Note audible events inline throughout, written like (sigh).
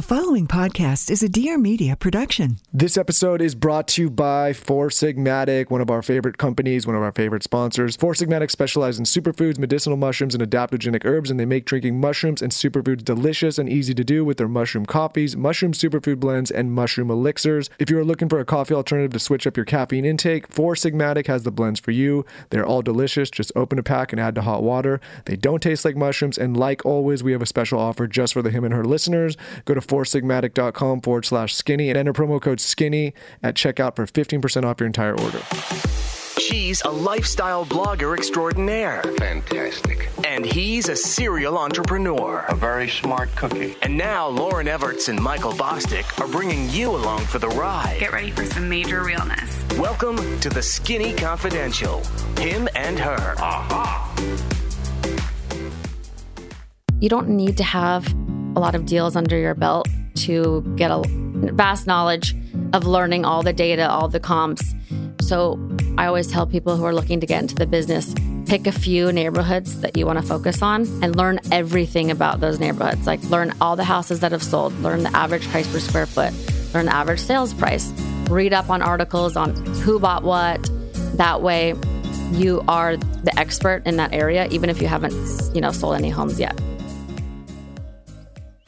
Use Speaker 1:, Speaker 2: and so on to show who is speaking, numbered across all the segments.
Speaker 1: The following podcast is a Dear Media production.
Speaker 2: This episode is brought to you by Four Sigmatic, one of our favorite companies, one of our favorite sponsors. Four Sigmatic specializes in superfoods, medicinal mushrooms, and adaptogenic herbs, and they make drinking mushrooms and superfoods delicious and easy to do with their mushroom coffees, mushroom superfood blends, and mushroom elixirs. If you are looking for a coffee alternative to switch up your caffeine intake, Four Sigmatic has the blends for you. They're all delicious. Just open a pack and add to hot water. They don't taste like mushrooms, and like always, we have a special offer just for the him and her listeners. Go to foursigmatic.com forward slash skinny and enter promo code skinny at checkout for 15% off your entire order.
Speaker 3: She's a lifestyle blogger extraordinaire.
Speaker 4: Fantastic.
Speaker 3: And he's a serial entrepreneur.
Speaker 4: A very smart cookie.
Speaker 3: And now Lauryn Evarts and Michael Bosstick are bringing you along for the ride.
Speaker 5: Get ready for some major realness.
Speaker 3: Welcome to the Skinny Confidential. Him and her.
Speaker 4: Aha.
Speaker 6: You don't need to have a lot of deals under your belt to get a vast knowledge of learning all the data, all the comps. So I always tell people who are looking to get into the business pick a few neighborhoods that you want to focus on and learn everything about those neighborhoods. Like learn all the houses that have sold, learn the average price per square foot, learn the average sales price, read up on articles on who bought what. That way you are the expert in that area even if you haven't, you know, sold any homes yet.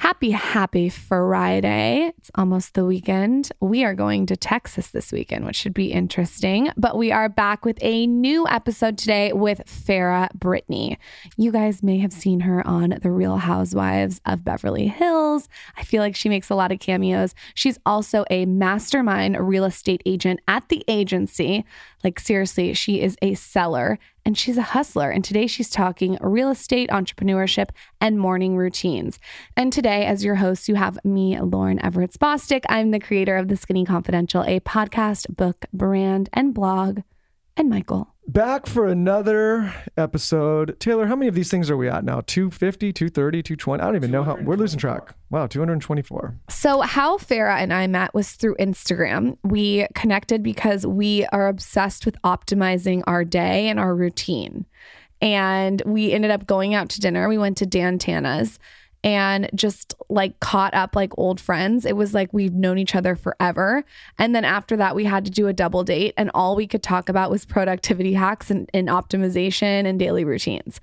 Speaker 7: Happy, happy Friday. It's almost the weekend. We are going to Texas this weekend, which should be interesting. But we are back with a new episode today with Farrah Brittany. You guys may have seen her on The Real Housewives of Beverly Hills. I feel like she makes a lot of cameos. She's also a mastermind real estate agent at the agency. Like, seriously, she is a seller and she's a hustler. And today she's talking real estate, entrepreneurship, and morning routines. And today, as your host, you have me, Lauryn Evarts Bosstick. I'm the creator of The Skinny Confidential, a podcast, book, brand, and blog, and Michael.
Speaker 2: Back for another episode. Taylor, how many of these things are we at now? 250, 230, 220? I don't even know how. We're losing track. Wow, 224.
Speaker 7: So, how Farrah and I met was through Instagram. We connected because we are obsessed with optimizing our day and our routine. And we ended up going out to dinner. We went to Dan Tana's and just like caught up like old friends. It was like we've known each other forever. And then after that, we had to do a double date, and all we could talk about was productivity hacks and, and optimization and daily routines.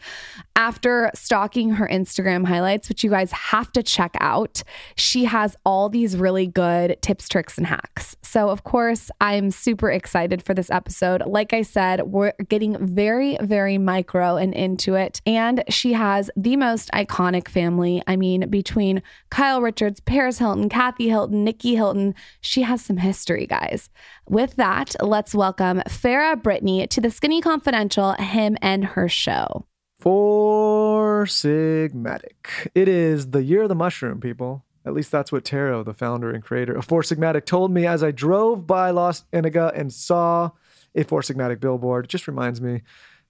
Speaker 7: After stalking her Instagram highlights, which you guys have to check out, she has all these really good tips, tricks, and hacks. So, of course, I'm super excited for this episode. Like I said, we're getting very, very micro and into it. And she has the most iconic family. I mean, between Kyle Richards, Paris Hilton, Kathy Hilton, Nicky Hilton, she has some history, guys. With that, let's welcome Farrah Brittany to the Skinny Confidential, him and her show.
Speaker 2: Four Sigmatic. It is the year of the mushroom, people. At least that's what Tero, the founder and creator of Four Sigmatic, told me as I drove by Los Angeles and saw a Four Sigmatic billboard. It just reminds me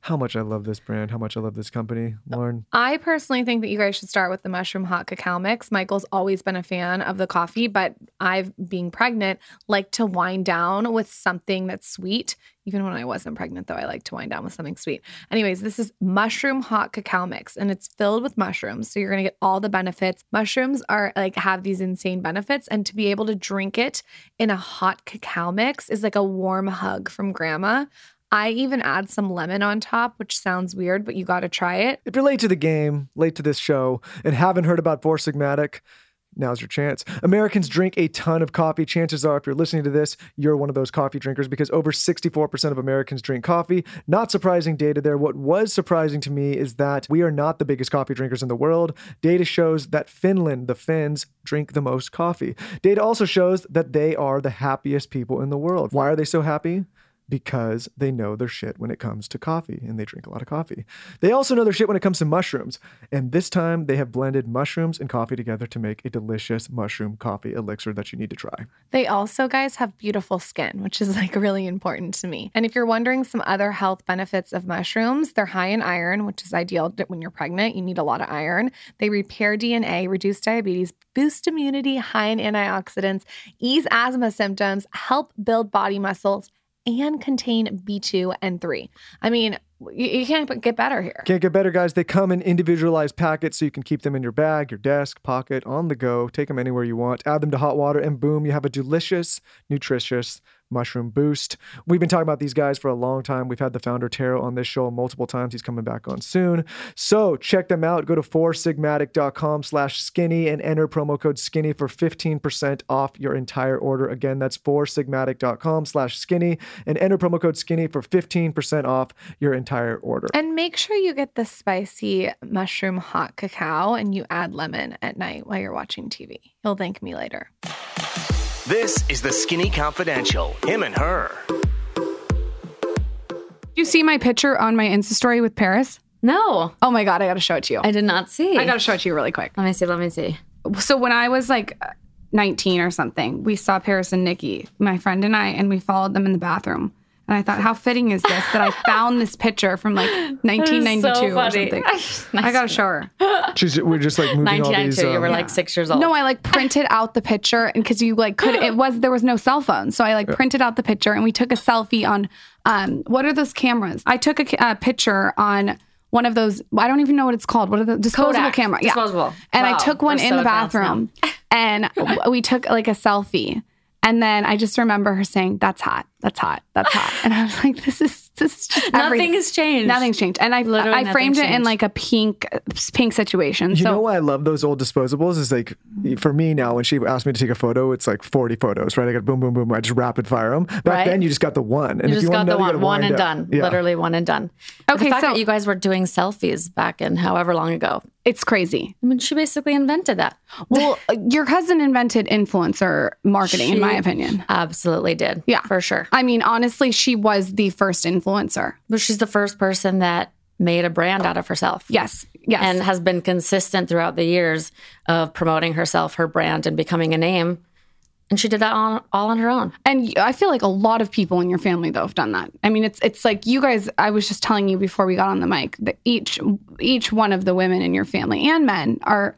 Speaker 2: how much I love this brand, how much I love this company. Oh, Lauryn,
Speaker 7: I personally think that you guys should start with the mushroom hot cacao mix. Michael's always been a fan of the coffee, but I've, being pregnant, like to wind down with something that's sweet. Even when I wasn't pregnant, though, I like to wind down with something sweet. Anyways, this is mushroom hot cacao mix, and it's filled with mushrooms. So you're gonna get all the benefits. Mushrooms are like have these insane benefits, and to be able to drink it in a hot cacao mix is like a warm hug from grandma. I even add some lemon on top, which sounds weird, but you got to try it.
Speaker 2: if you're late to the game, late to this show, and haven't heard about Four Sigmatic, now's your chance. Americans drink a ton of coffee. Chances are, if you're listening to this, you're one of those coffee drinkers because over 64% of Americans drink coffee. Not surprising data there. What was surprising to me is that we are not the biggest coffee drinkers in the world. Data shows that Finland, the Finns, drink the most coffee. Data also shows that they are the happiest people in the world. Why are they so happy? Because they know their shit when it comes to coffee and they drink a lot of coffee. They also know their shit when it comes to mushrooms. And this time they have blended mushrooms and coffee together to make a delicious mushroom coffee elixir that you need to try.
Speaker 7: They also, guys, have beautiful skin, which is like really important to me. And if you're wondering some other health benefits of mushrooms, they're high in iron, which is ideal when you're pregnant. You need a lot of iron. They repair DNA, reduce diabetes, boost immunity, high in antioxidants, ease asthma symptoms, help build body muscles and contain B2 and 3. I mean,
Speaker 8: you, can't get better here.
Speaker 2: Can't get better, guys. They come in individualized packets so you can keep them in your bag, your desk, pocket, on the go. Take them anywhere you want. Add them to hot water, and boom, you have a delicious, nutritious mushroom boost. We've been talking about these guys for a long time. We've had the founder Tero on this show multiple times. He's coming back on soon. So check them out. Go to foursigmatic.com slash skinny and enter promo code skinny for 15% off your entire order. Again, that's foursigmatic.com slash skinny and enter promo code skinny for 15% off your entire order.
Speaker 8: And make sure you get the spicy mushroom hot cacao and you add lemon at night while you're watching TV. You'll thank me later.
Speaker 3: This is the Skinny Confidential. Him and her.
Speaker 7: Did you see my picture on my Insta story with Paris?
Speaker 6: No,
Speaker 7: Oh my God, I got to show it to you.
Speaker 6: I did not see.
Speaker 7: I got to show it to you really quick.
Speaker 6: Let me see. Let me see.
Speaker 7: So when I was like 19 or something, we saw Paris and Nicky, my friend and I, and we followed them in the bathroom. And I thought, how fitting is this that I found this picture from like (laughs) 1992 or something? (laughs) I got to show her.
Speaker 2: She's, we're just like moving all these.
Speaker 6: 1992. you
Speaker 2: um,
Speaker 6: were like six years old.
Speaker 7: No, I like printed out the picture and because you like could it was there was no cell phone, so I like printed out the picture and we took a selfie on um what are those cameras? I took a, ca- a picture on one of those. I don't even know what it's called. What are the disposable
Speaker 6: Kodak.
Speaker 7: camera? Yeah,
Speaker 6: Disposable.
Speaker 7: And
Speaker 6: Wow,
Speaker 7: I took one
Speaker 6: we're
Speaker 7: in
Speaker 6: so
Speaker 7: the bathroom, and (laughs) we took like a selfie. And then I just remember her saying, "That's hot. That's hot. That's hot." And I was like, "This is (laughs) this is just
Speaker 6: Nothing has changed.
Speaker 7: Nothing's changed." And I
Speaker 6: Literally
Speaker 7: I framed
Speaker 6: nothing's
Speaker 7: it in like a pink pink situation.
Speaker 2: You
Speaker 7: so
Speaker 2: know why I love those old disposables? Is like for me now, when she asked me to take a photo, it's like 40 photos, right? I got boom, boom, boom. I just rapid fire them. Back
Speaker 6: Right.
Speaker 2: then, you just got the one. And
Speaker 6: You
Speaker 2: if
Speaker 6: just
Speaker 2: you
Speaker 6: got
Speaker 2: want
Speaker 6: the
Speaker 2: another,
Speaker 6: one, one and
Speaker 2: up.
Speaker 6: done.
Speaker 2: Yeah.
Speaker 6: Literally one and done.
Speaker 7: Okay,
Speaker 6: the fact
Speaker 7: so-
Speaker 6: that you guys were doing selfies back in however long ago.
Speaker 7: it's crazy.
Speaker 6: I mean, she basically invented that.
Speaker 7: Well, (laughs) your cousin invented influencer marketing, in my opinion.
Speaker 6: Absolutely did.
Speaker 7: Yeah.
Speaker 6: for sure.
Speaker 7: I mean, honestly, she was the first influencer.
Speaker 6: But she's the first person that made a brand out of herself.
Speaker 7: Yes, yes.
Speaker 6: And has been consistent throughout the years of promoting herself, her brand, and becoming a name. And she did that on, all on her own.
Speaker 7: And I feel like a lot of people in your family though have done that. I mean, it's it's like you guys. I was just telling you before we got on the mic that each each one of the women in your family and men are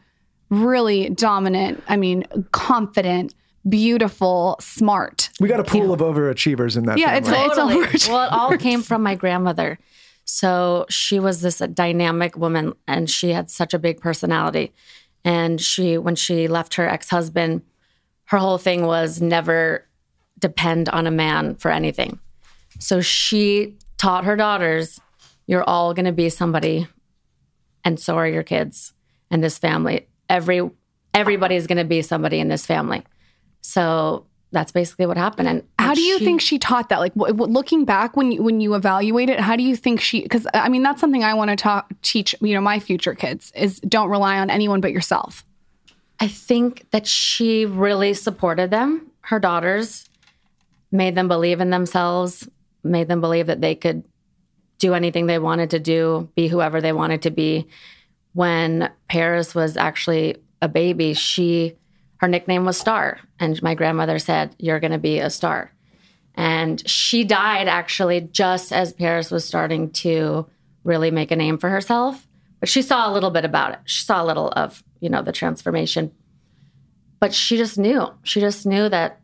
Speaker 7: really dominant. I mean, confident, beautiful, smart.
Speaker 2: We got a pool of overachievers in that
Speaker 7: Yeah,
Speaker 2: family.
Speaker 7: it's a, it's a
Speaker 6: well, it all came from my grandmother. So she was this uh, dynamic woman and she had such a big personality. And she, when she left her ex husband, her whole thing was never depend on a man for anything. So she taught her daughters, you're all going to be somebody, and so are your kids and this family. Every everybody's going to be somebody in this family. So that's basically what happened. And
Speaker 7: How do you
Speaker 6: she-
Speaker 7: think she taught that? Like w- w- looking back when you, when you evaluate it, how do you think she? Because I mean, that's something I want to talk teach. You know, my future kids is don't rely on anyone but yourself.
Speaker 6: I think that she really supported them. Her daughters made them believe in themselves, made them believe that they could do anything they wanted to do, be whoever they wanted to be. When Paris was actually a baby, she her nickname was Star, and my grandmother said, "You're going to be a star." And she died actually just as Paris was starting to really make a name for herself. But she saw a little bit about it. She saw a little of, you know, the transformation. But she just knew. She just knew that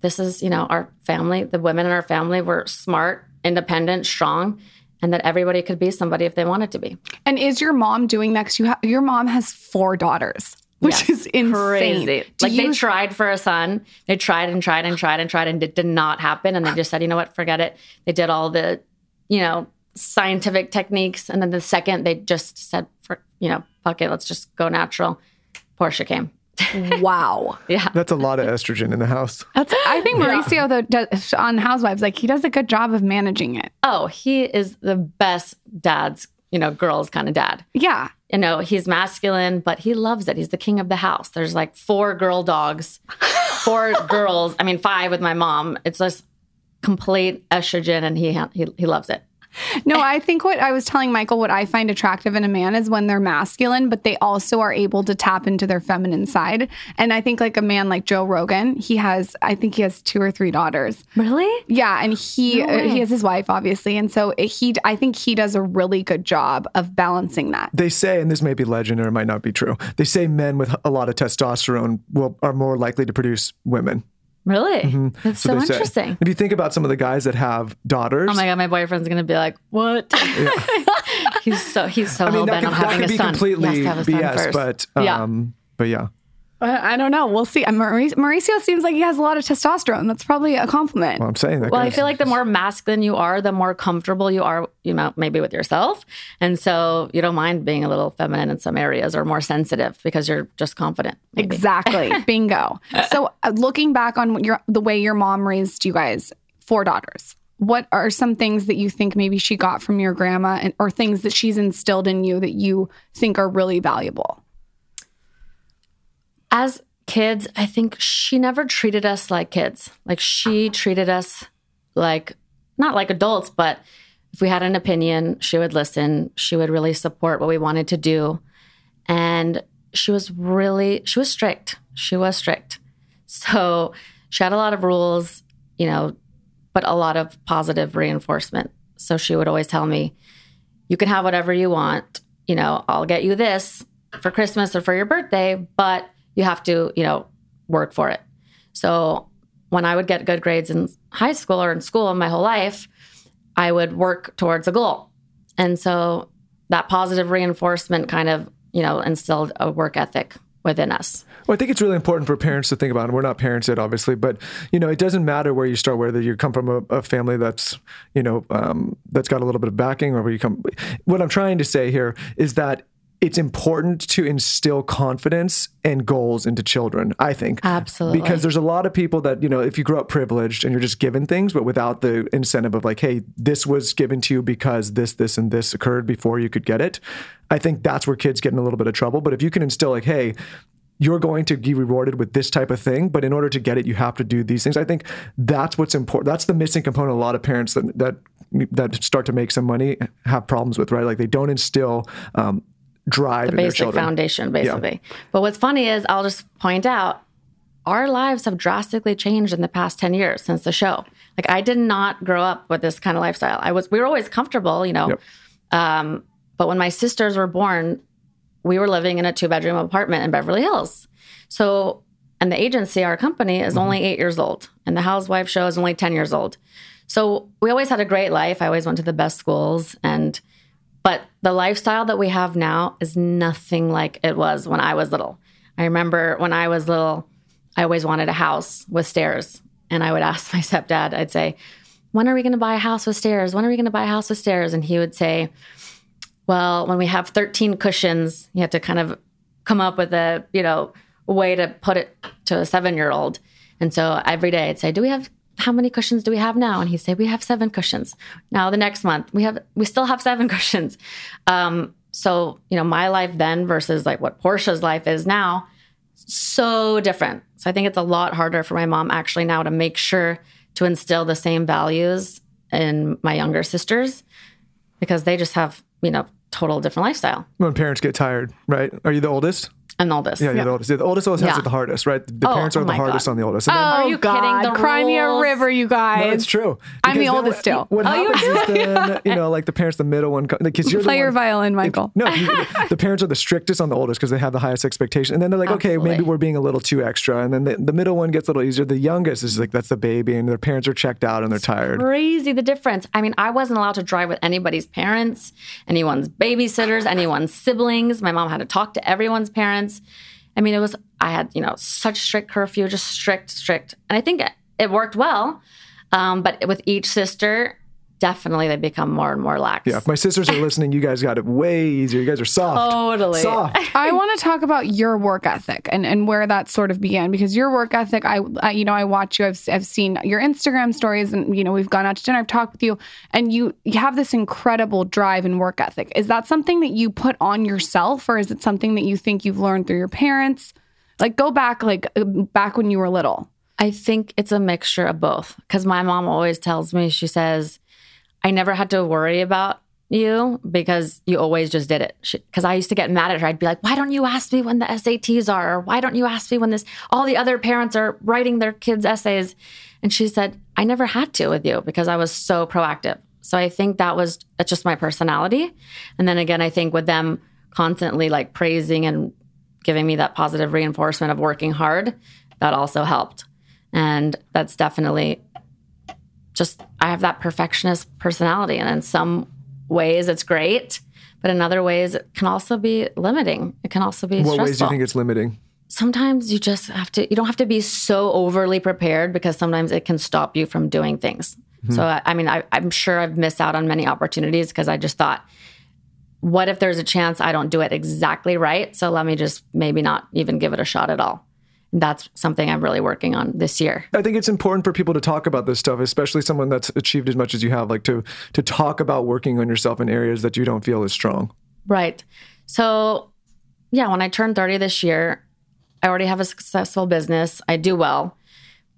Speaker 6: this is, you know, our family. The women in our family were smart, independent, strong, and that everybody could be somebody if they wanted to be.
Speaker 7: And is your mom doing that? 'Cause you ha- your mom has four daughters, which
Speaker 6: Yes.
Speaker 7: is insane.
Speaker 6: Crazy. Like
Speaker 7: you-
Speaker 6: they tried for a son. They tried and tried and tried and tried and it did not happen. And they just said, you know what, forget it. They did all the, you know, scientific techniques. And then the second they just said, for, you know, fuck it, let's just go natural. Portia came. (laughs)
Speaker 7: wow.
Speaker 6: Yeah.
Speaker 2: That's a lot of estrogen in the house.
Speaker 7: That's. I think Mauricio though does, on Housewives, like he does a good job of managing it.
Speaker 6: Oh, he is the best dad's, you know, girls kind of dad.
Speaker 7: Yeah.
Speaker 6: You know, he's masculine, but he loves it. He's the king of the house. There's like four girl dogs, four (laughs) girls. I mean, five with my mom. It's just complete estrogen, and he he he loves it.
Speaker 7: No, I think what I was telling Michael, what I find attractive in a man is when they're masculine, but they also are able to tap into their feminine side. And I think like a man like Joe Rogan, he has, I think he has two or three daughters.
Speaker 6: Really?
Speaker 7: Yeah, and he uh, he has his wife obviously, and so he I think he does a really good job of balancing that.
Speaker 2: They say, and this may be legend or it might not be true. They say men with a lot of testosterone will are more likely to produce women.
Speaker 6: Really? That's so,
Speaker 2: say.
Speaker 6: interesting.
Speaker 2: If you think about some of the guys that have daughters,
Speaker 6: Oh my god, my boyfriend's gonna be like, "What?" (laughs) he's so he's so
Speaker 2: I mean,
Speaker 6: hell bent on having a son.
Speaker 2: completely
Speaker 6: he has to have a son
Speaker 2: BS,
Speaker 6: first.
Speaker 2: but
Speaker 7: Yeah.
Speaker 2: um, but yeah.
Speaker 7: I I don't know. We'll see. Uh, Mauricio, Mauricio seems like he has a lot of testosterone. That's probably a compliment.
Speaker 2: Well, I'm saying that.
Speaker 6: Well, I feel like the more masculine you are, the more comfortable you are, you know, maybe with yourself, and so you don't mind being a little feminine in some areas or more sensitive because you're just confident. maybe.
Speaker 7: Exactly. (laughs) Bingo. So, uh, looking back on your the way your mom raised you guys, four daughters. What are some things that you think maybe she got from your grandma, and or things that she's instilled in you that you think are really valuable?
Speaker 6: As kids, I think she never treated us like kids. Like she treated us like not like adults, but if we had an opinion, she would listen. She would really support what we wanted to do. And she was really she was strict. She was strict. So she had a lot of rules, you know, but a lot of positive reinforcement. So she would always tell me, you can have whatever you want. You know, I'll get you this for Christmas or for your birthday, but you have to, you know, work for it. So when I would get good grades in high school or in school in my whole life, I would work towards a goal. And so that positive reinforcement kind of, you know, instilled a work ethic within us.
Speaker 2: Well, I think it's really important for parents to think about, and we're not parents yet, obviously, but you know, it doesn't matter where you start, whether you come from a, a family that's, you know, um, that's got a little bit of backing, or where you come. What I'm trying to say here is that it's important to instill confidence and goals into children. I think
Speaker 6: Absolutely.
Speaker 2: because there's a lot of people that you know, if you grow up privileged and you're just given things, but without the incentive of like, hey, this was given to you because this, this, and this occurred before you could get it. I think that's where kids get in a little bit of trouble. But if you can instill like, hey, you're going to be rewarded with this type of thing, but in order to get it, you have to do these things. I think that's what's important. That's the missing component. A lot of parents that that that start to make some money have problems with, right? Like they don't instill um, drive
Speaker 6: the basic foundation, basically. But what's funny is I'll just point out our lives have drastically changed in the past 10 years since the show. Like I did not grow up with this kind of lifestyle. I was we were always comfortable, you know.
Speaker 2: Yep.
Speaker 6: Um, but when my sisters were born, we were living in a two bedroom apartment in Beverly Hills. So and the agency, our company, is only eight years old, and the housewife show is only 10 years old. So we always had a great life. I always went to the best schools and the lifestyle that we have now is nothing like it was when I was little. I remember when I was little, I always wanted a house with stairs. And I would (laughs) ask my stepdad, I'd say, When are we going to buy a house with stairs? When are we going to buy a house with stairs? And he would say, Well, when we have 13 cushions, you have to kind of come up with a, you know, way to put it to a seven year old. And so every day I'd say, Do we have how many cushions do we have now? And he said, we have seven cushions. Now the next month we have, we still have seven (laughs) cushions. Um, so, you know, my life then versus like what Portia's life is now, so different. So I think it's a lot harder for my mom actually now to make sure to instill the same values in my younger sisters because they just have, you know, total different lifestyle.
Speaker 2: When parents get tired, right? Are you the oldest?
Speaker 6: And all this.
Speaker 2: Yeah, you're the oldest. Yeah, the oldest always has
Speaker 6: Yeah.
Speaker 2: it the hardest, right? The
Speaker 6: Oh,
Speaker 2: parents are
Speaker 6: oh
Speaker 2: the hardest
Speaker 6: God.
Speaker 2: on the oldest. And then- oh,
Speaker 6: Are you kidding? The
Speaker 7: Crimea
Speaker 6: rules.
Speaker 7: river, you guys.
Speaker 2: No, it's true.
Speaker 7: I'm the
Speaker 2: Because then
Speaker 7: oldest still.
Speaker 2: What
Speaker 6: Oh, you
Speaker 2: happens is then, (laughs) you know, like the parents, the middle one, because you're the
Speaker 7: Play your
Speaker 2: one-
Speaker 7: violin, Michael.
Speaker 2: No, you- (laughs) the parents are the strictest on the oldest because they have the highest expectation, and then they're like, okay, maybe we're being a little too extra, and then the, the middle one gets a little easier. The youngest is like that's the baby, and their parents are checked out and they're tired.
Speaker 6: crazy the difference. I mean, I wasn't allowed to drive with anybody's parents, anyone's babysitters, anyone's siblings. My mom had to talk to everyone's parents. I mean, it was I had you know such strict curfew, just strict, strict, and I think it, it worked well. Um, but with each sister, definitely they become more and more lax.
Speaker 2: Yeah, if my sisters are listening, you guys got it way easier. You guys are soft.
Speaker 6: Totally.
Speaker 2: Soft. (laughs)
Speaker 7: I want to talk about your work ethic and, and where that sort of began because your work ethic, I, I you know, I watch you. I've, I've seen your Instagram stories, and you know, we've gone out to dinner. I've talked with you, and you you have this incredible drive and work ethic. Is that something that you put on yourself, or is it something that you think you've learned through your parents? Like, go back, like uh, back when you were little.
Speaker 6: I think it's a mixture of both because my mom always tells me, she says, I never had to worry about you because you always just did it. Because I used to get mad at her. I'd be like, why don't you ask me when the SATs are? Or why don't you ask me when this, all the other parents are writing their kids' essays? And she said, I never had to with you because I was so proactive. So I think that was that's just my personality. And then again, I think with them constantly like praising and giving me that positive reinforcement of working hard, that also helped. And that's definitely just, I have that perfectionist personality. And in some ways, it's great. But in other ways, it can also be limiting. It can also be
Speaker 2: What
Speaker 6: stressful
Speaker 2: ways do you think it's limiting?
Speaker 6: sometimes you just have to you don't have to be so overly prepared because sometimes it can stop you from doing things mm-hmm. so I, I mean I, i'm sure i've missed out on many opportunities because i just thought what if there's a chance i don't do it exactly right so let me just maybe not even give it a shot at all that's something i'm really working on this year
Speaker 2: I think it's important for people to talk about this stuff, especially someone that's achieved as much as you have, like to to talk about working on yourself in areas that you don't feel is strong.
Speaker 6: Right. So, yeah, when I turned 30 this year, I already have a successful business. I do well.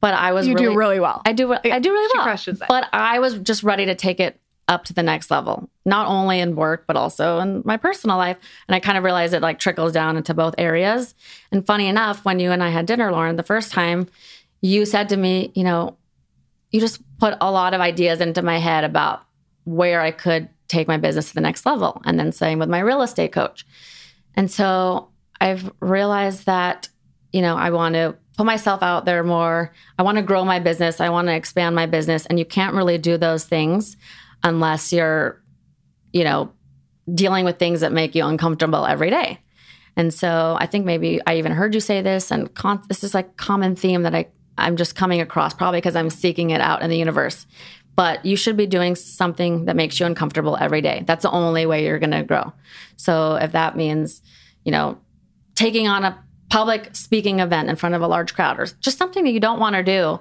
Speaker 6: But I was
Speaker 8: You do really well.
Speaker 6: I do I do really
Speaker 7: She
Speaker 6: well.
Speaker 7: crushes it.
Speaker 6: But I was just ready to take it up to the next level, not only in work but also in my personal life. And I kind of realized it like trickles down into both areas. And funny enough, when you and I had dinner, Lauryn, the first time, you said to me, you know, you just put a lot of ideas into my head about where I could take my business to the next level. And then same with my real estate coach. And so I've realized that, you know, I want to put myself out there more. I want to grow my business. I want to expand my business. And you can't really do those things unless you're, you know, dealing with things that make you uncomfortable every day. And so I think maybe I even heard you say this, and con- this is like common theme that I I'm just coming across probably because I'm seeking it out in the universe. But you should be doing something that makes you uncomfortable every day. That's the only way you're going to grow. So if that means, you know, taking on a public speaking event in front of a large crowd or just something that you don't want to do,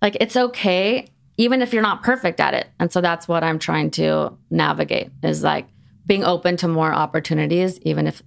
Speaker 6: like it's okay even if you're not perfect at it. And so that's what I'm trying to navigate is like being open to more opportunities even if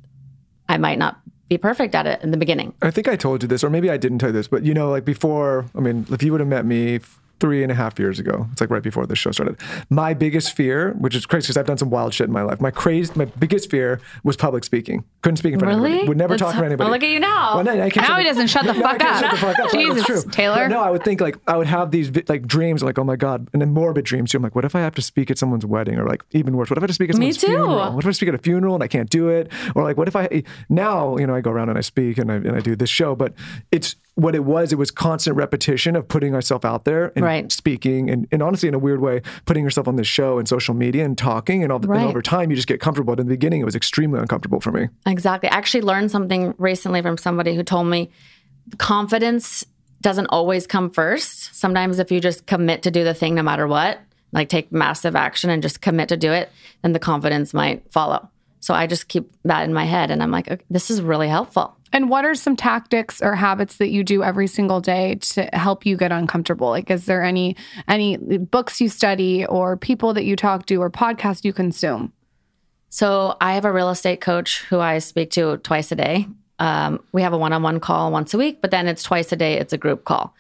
Speaker 6: I might not be perfect at it in the beginning.
Speaker 2: I think I told you this, or maybe I didn't tell you this, but you know, like before, I mean, if you would have met me three and a half years ago, it's like right before this show started. My biggest fear, which is crazy because I've done some wild shit in my life, my crazy, my biggest fear was public speaking. Couldn't speak in front of
Speaker 6: Really?
Speaker 2: anybody. Would never talk to anybody.
Speaker 6: well, look at you now.
Speaker 2: Well, no,
Speaker 7: Now
Speaker 2: shut
Speaker 7: he doesn't shut (laughs) the fuck up.
Speaker 2: Shut the fuck up.
Speaker 7: Jesus,
Speaker 2: true.
Speaker 7: Taylor.
Speaker 2: No, I would think like I would have these like dreams, like oh my god, and then morbid dreams too. I'm like, what if I have to speak at someone's wedding, or like even worse, what if I have to speak at
Speaker 6: Me
Speaker 2: someone's
Speaker 6: too.
Speaker 2: funeral? What if I speak at a funeral and I can't do it? Or like, what if I now you know I go around and I speak and I and I do this show, but it's what it was. It was constant repetition of putting myself out there and
Speaker 6: Right.
Speaker 2: speaking, and, and honestly, in a weird way, putting yourself on this show and social media and talking, and all. The,
Speaker 6: Right.
Speaker 2: And over time, you just get comfortable. But in the beginning, it was extremely uncomfortable for me.
Speaker 6: Exactly. I actually learned something recently from somebody who told me confidence doesn't always come first. Sometimes if you just commit to do the thing no matter what, like take massive action and just commit to do it, then the confidence might follow. So I just keep that in my head and I'm like, okay, this is really helpful.
Speaker 7: And what are some tactics or habits that you do every single day to help you get uncomfortable? Like, is there any any books you study or people that you talk to or podcasts you consume?
Speaker 6: So I have a real estate coach who I speak to twice a day. Um, we have a one-on-one call once a week, but then it's twice a day. It's a group call,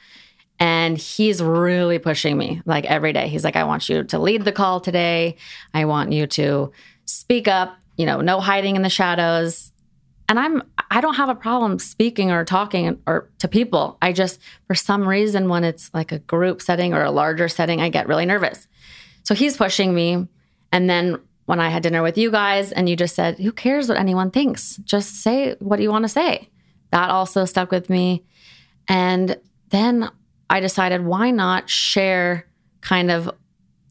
Speaker 6: and he's really pushing me like every day. He's like, "I want you to lead the call today. I want you to speak up. You know, no hiding in the shadows." And I'm I don't have a problem speaking or talking or to people. I just for some reason when it's like a group setting or a larger setting, I get really nervous. So he's pushing me. And then when I had dinner with you guys and you just said, Who cares what anyone thinks? Just say what you want to say. That also stuck with me. And then I decided, why not share kind of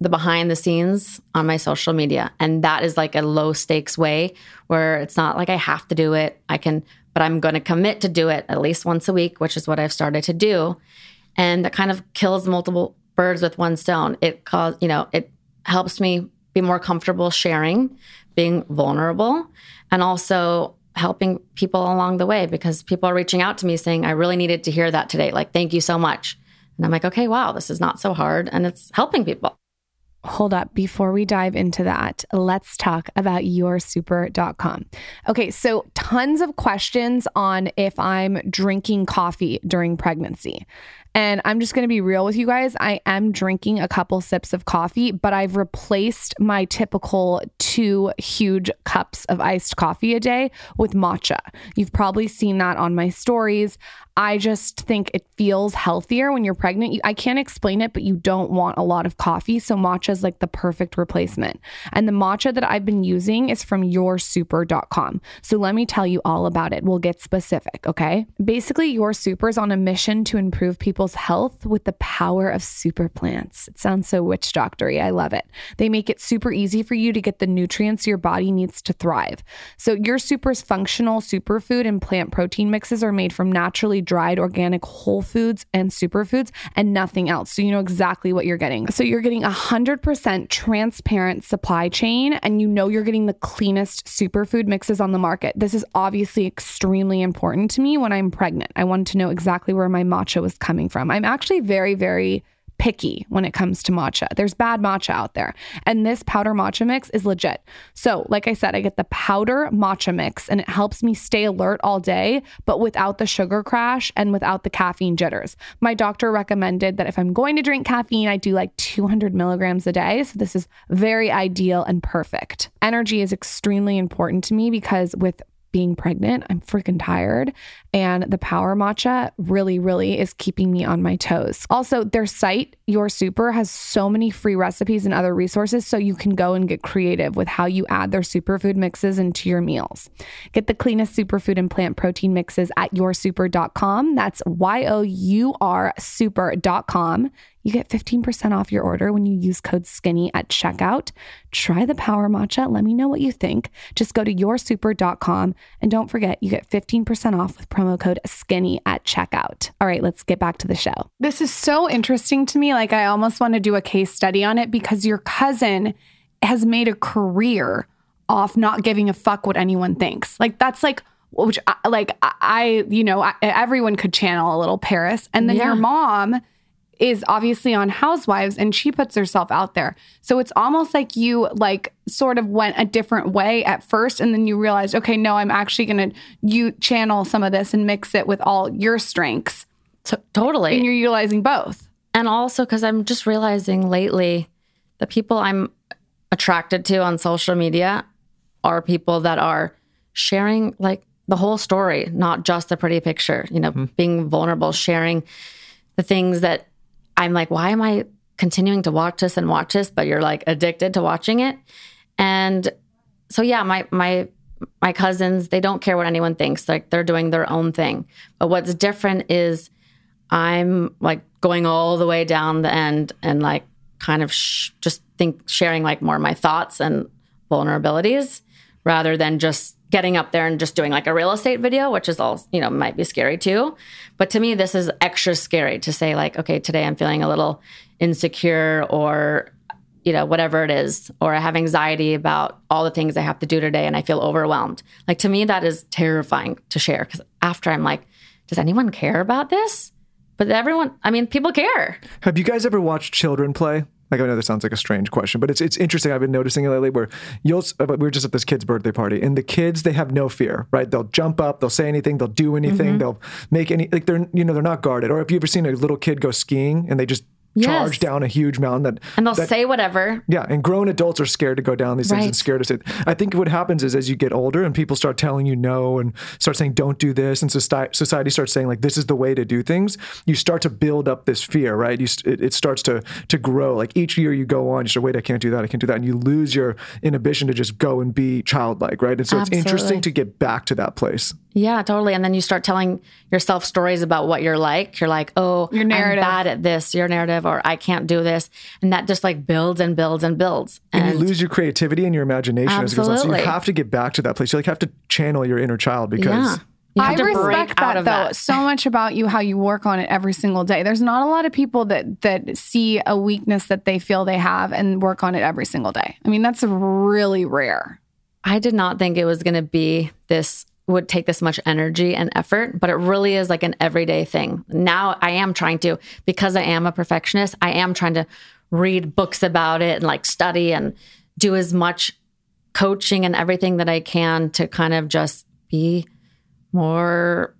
Speaker 6: the behind the scenes on my social media? And that is like a low stakes way where it's not like I have to do it. I can, but I'm going to commit to do it at least once a week, which is what I've started to do. And that kind of kills multiple birds with one stone. It cause, you know, it helps me be more comfortable sharing, being vulnerable, and also helping people along the way because people are reaching out to me saying, I really needed to hear that today. Like, thank you so much. And I'm like, okay, wow, this is not so hard and it's helping people.
Speaker 8: Hold up. Before we dive into that, let's talk about yoursuper.com. Okay, so tons of questions on if I'm drinking coffee during pregnancy. And I'm just going to be real with you guys. I am drinking a couple sips of coffee, but I've replaced my typical two huge cups of iced coffee a day with matcha. You've probably seen that on my stories. I just think it feels healthier when you're pregnant. I can't explain it, but you don't want a lot of coffee. So matcha
Speaker 7: matcha is like the perfect replacement. And the matcha that I've been using is from yoursuper.com. So let me tell you all about it. We'll get specific, okay? Basically, Your Super is on a mission to improve people's health with the power of super plants. It sounds so witch doctory. I love it. They make it super easy for you to get the nutrients your body needs to thrive. So Your Super's functional superfood and plant protein mixes are made from naturally dried organic whole foods and superfoods and nothing else. So you know exactly what you're getting. So you're getting a 100% transparent supply chain and you know you're getting the cleanest superfood mixes on the market. This is obviously extremely important to me when I'm pregnant. I wanted to know exactly where my matcha was coming from. I'm actually very, very picky when it comes to matcha. There's bad matcha out there. And this powder matcha mix is legit. So, like I said, I get the powder matcha mix and it helps me stay alert all day, but without the sugar crash and without the caffeine jitters. My doctor recommended that if I'm going to drink caffeine, I do like 200 milligrams a day. So, this is very ideal and perfect. Energy is extremely important to me because with being pregnant. I'm freaking tired. And the power matcha really, really is keeping me on my toes. Also, their site, Your Super, has so many free recipes and other resources so you can go and get creative with how you add their superfood mixes into your meals. Get the cleanest superfood and plant protein mixes at yoursuper.com. That's Y O U R super.com. You get 15% off your order when you use code SKINNY at checkout. Try the Power Matcha. Let me know what you think. Just go to yoursuper.com and don't forget you get 15% off with promo code SKINNY at checkout. All right, let's get back to the show.
Speaker 9: This is so interesting to me. Like, I almost want to do a case study on it because your cousin has made a career off not giving a fuck what anyone thinks. Like, that's like, which, I, like, I, you know, I, everyone could channel a little Paris. And then
Speaker 6: Yeah.
Speaker 9: your mom is obviously on Housewives and she puts herself out there. So it's almost like you like sort of went a different way at first and then you realized, okay, no, I'm actually going to you channel some of this and mix it with all your strengths.
Speaker 6: T- totally.
Speaker 9: And you're utilizing both.
Speaker 6: And also because I'm just realizing lately the people I'm attracted to on social media are people that are sharing like the whole story, not just the pretty picture, you know, mm-hmm. being vulnerable, sharing the things that I'm like, why am I continuing to watch this and watch this? But you're like addicted to watching it. And so yeah, my my my cousins, they don't care what anyone thinks. Like they're doing their own thing. But what's different is I'm like going all the way down the end and like kind of sh- just think sharing like more of my thoughts and vulnerabilities rather than just getting up there and just doing like a real estate video, which is all, you know, might be scary too. But to me, this is extra scary to say, like, okay, today I'm feeling a little insecure or, you know, whatever it is, or I have anxiety about all the things I have to do today and I feel overwhelmed. Like to me, that is terrifying to share because after I'm like, does anyone care about this? But everyone, I mean, people care.
Speaker 2: Have you guys ever watched children play? Like I know this sounds like a strange question, but it's it's interesting. I've been noticing it lately where you'll we were just at this kid's birthday party, and the kids they have no fear, right? They'll jump up, they'll say anything, they'll do anything, mm-hmm. they'll make any like they're you know they're not guarded. Or have you ever seen a little kid go skiing and they just
Speaker 6: Yes.
Speaker 2: charge down a huge mountain that
Speaker 6: And they'll
Speaker 2: that-
Speaker 6: say whatever.
Speaker 2: yeah, and grown adults are scared to go down these things and scared to say. I think what happens is as you get older and people start telling you no and start saying don't do this, and society society starts saying like this is the way to do things. You start to build up this fear, right? You it, it starts to to grow. Like each year you go on, you say, wait, I can't do that, I can't do that, and you lose your inhibition to just go and be childlike, right? And so it's interesting to get back to that place.
Speaker 6: Yeah, totally. And then you start telling yourself stories about what you're like. You're like, oh,
Speaker 9: Your narrative.
Speaker 6: I'm bad at this, your narrative, or I can't do this. And that just like builds and builds and builds.
Speaker 2: And,
Speaker 6: And,
Speaker 2: you lose your creativity and your imagination as it goes on. So you have to get back to that place. You like have to channel your inner child because
Speaker 6: yeah.
Speaker 9: I respect that though
Speaker 6: that.
Speaker 9: so much about you how you work on it every single day. There's not a lot of people that that see a weakness that they feel they have and work on it every single day. I mean, that's really rare.
Speaker 6: I did not think it was going to be this would take this much energy and effort, but it really is like an everyday thing. Now I am trying to because I am a perfectionist, I am trying to read books about it and like study and do as much coaching and everything that I can to kind of just be more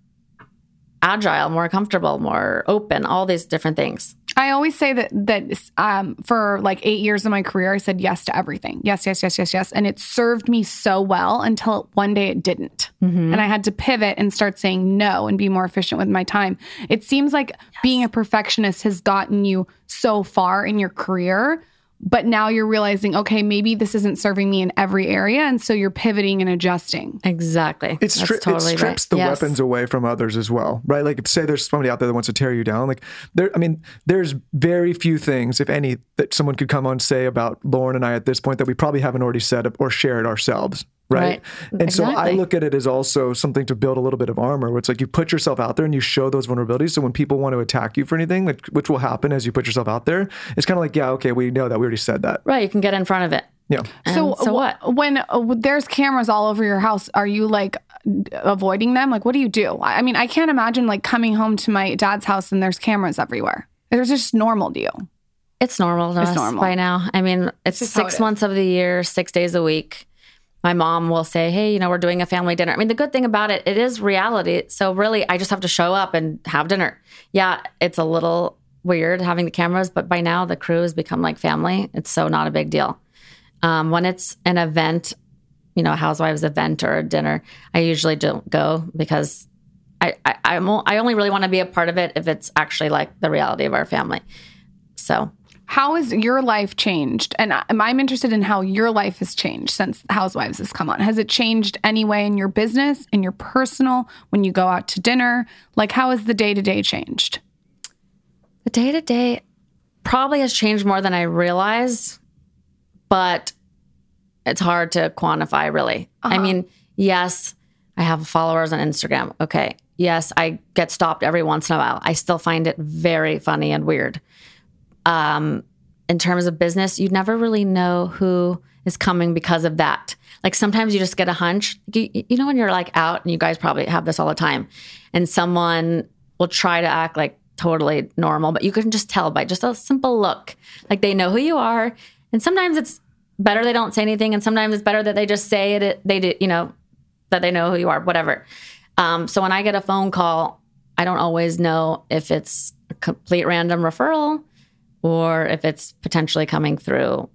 Speaker 6: agile, more comfortable, more open, all these different things.
Speaker 9: I always say that that um, for like eight years of my career, I said yes to everything. Yes, yes, yes, yes, yes, and it served me so well until one day it didn't, and I had to pivot and start saying no and be more efficient with my time. It seems like being a perfectionist has gotten you so far in your career
Speaker 7: but now you're realizing, okay, maybe this isn't serving me in every area. And so you're pivoting and adjusting.
Speaker 6: Exactly.
Speaker 2: It's
Speaker 6: That's
Speaker 2: stri-
Speaker 6: totally
Speaker 2: it strips
Speaker 6: right.
Speaker 2: the
Speaker 6: Yes.
Speaker 2: weapons away from others as well, right? Like, if, say there's somebody out there that wants to tear you down. Like, there, I mean, there's very few things, if any, that someone could come on say about Lauryn and I at this point that we probably haven't already said or shared ourselves, right?
Speaker 6: Right.
Speaker 2: And so I look at it as also something to build a little bit of armor. Where it's like you put yourself out there and you show those vulnerabilities. So when people want to attack you for anything, like, which will happen as you put yourself out there, it's kind of like, yeah, okay, we know that we already said that.
Speaker 6: Right. You can get in front of it.
Speaker 2: Yeah.
Speaker 6: And
Speaker 7: so,
Speaker 6: so what?
Speaker 7: When uh, there's cameras all over your house, are you like avoiding them? Like, what do you do? I I mean, I can't imagine like coming home to my dad's house and there's cameras everywhere. It's just normal to you.
Speaker 6: It's normal to
Speaker 7: It's
Speaker 6: us
Speaker 7: normal.
Speaker 6: by now. I mean, it's
Speaker 7: just how it
Speaker 6: six
Speaker 7: is.
Speaker 6: months of the year, six days a week. My mom will say, "Hey, you know, we're doing a family dinner." I mean, the good thing about it, it is reality. So really, I just have to show up and have dinner. Yeah, it's a little weird having the cameras, but by now the crew has become like family. It's so not a big deal. Um, when it's an event, you know, a housewives event or a dinner, I usually don't go because I I, I'm, I only really want to be a part of it if it's actually like the reality of our family. So
Speaker 7: How has your life changed? And I'm interested in how your life has changed since Housewives has come on. Has it changed any way in your business, in your personal, when you go out to dinner? Like, how has the day to day changed?
Speaker 6: The day to day probably has changed more than I realize, but it's hard to quantify really. I uh-huh. mean, yes, I have followers on Instagram. Okay. Yes, I get stopped every once in a while. I still find it very funny and weird. Um, in terms of business, you never really know who is coming because of that. Like sometimes you just get a hunch. You, you know, when you're like out, and you guys probably have this all the time, and someone will try to act like totally normal, but you can just tell by just a simple look. Like they know who you are. And sometimes it's better they don't say anything, and sometimes it's better that they just say it. They do, you know, that they know who you are, whatever. Um, so when I get a phone call, I don't always know if it's a complete random referral or if it's potentially coming through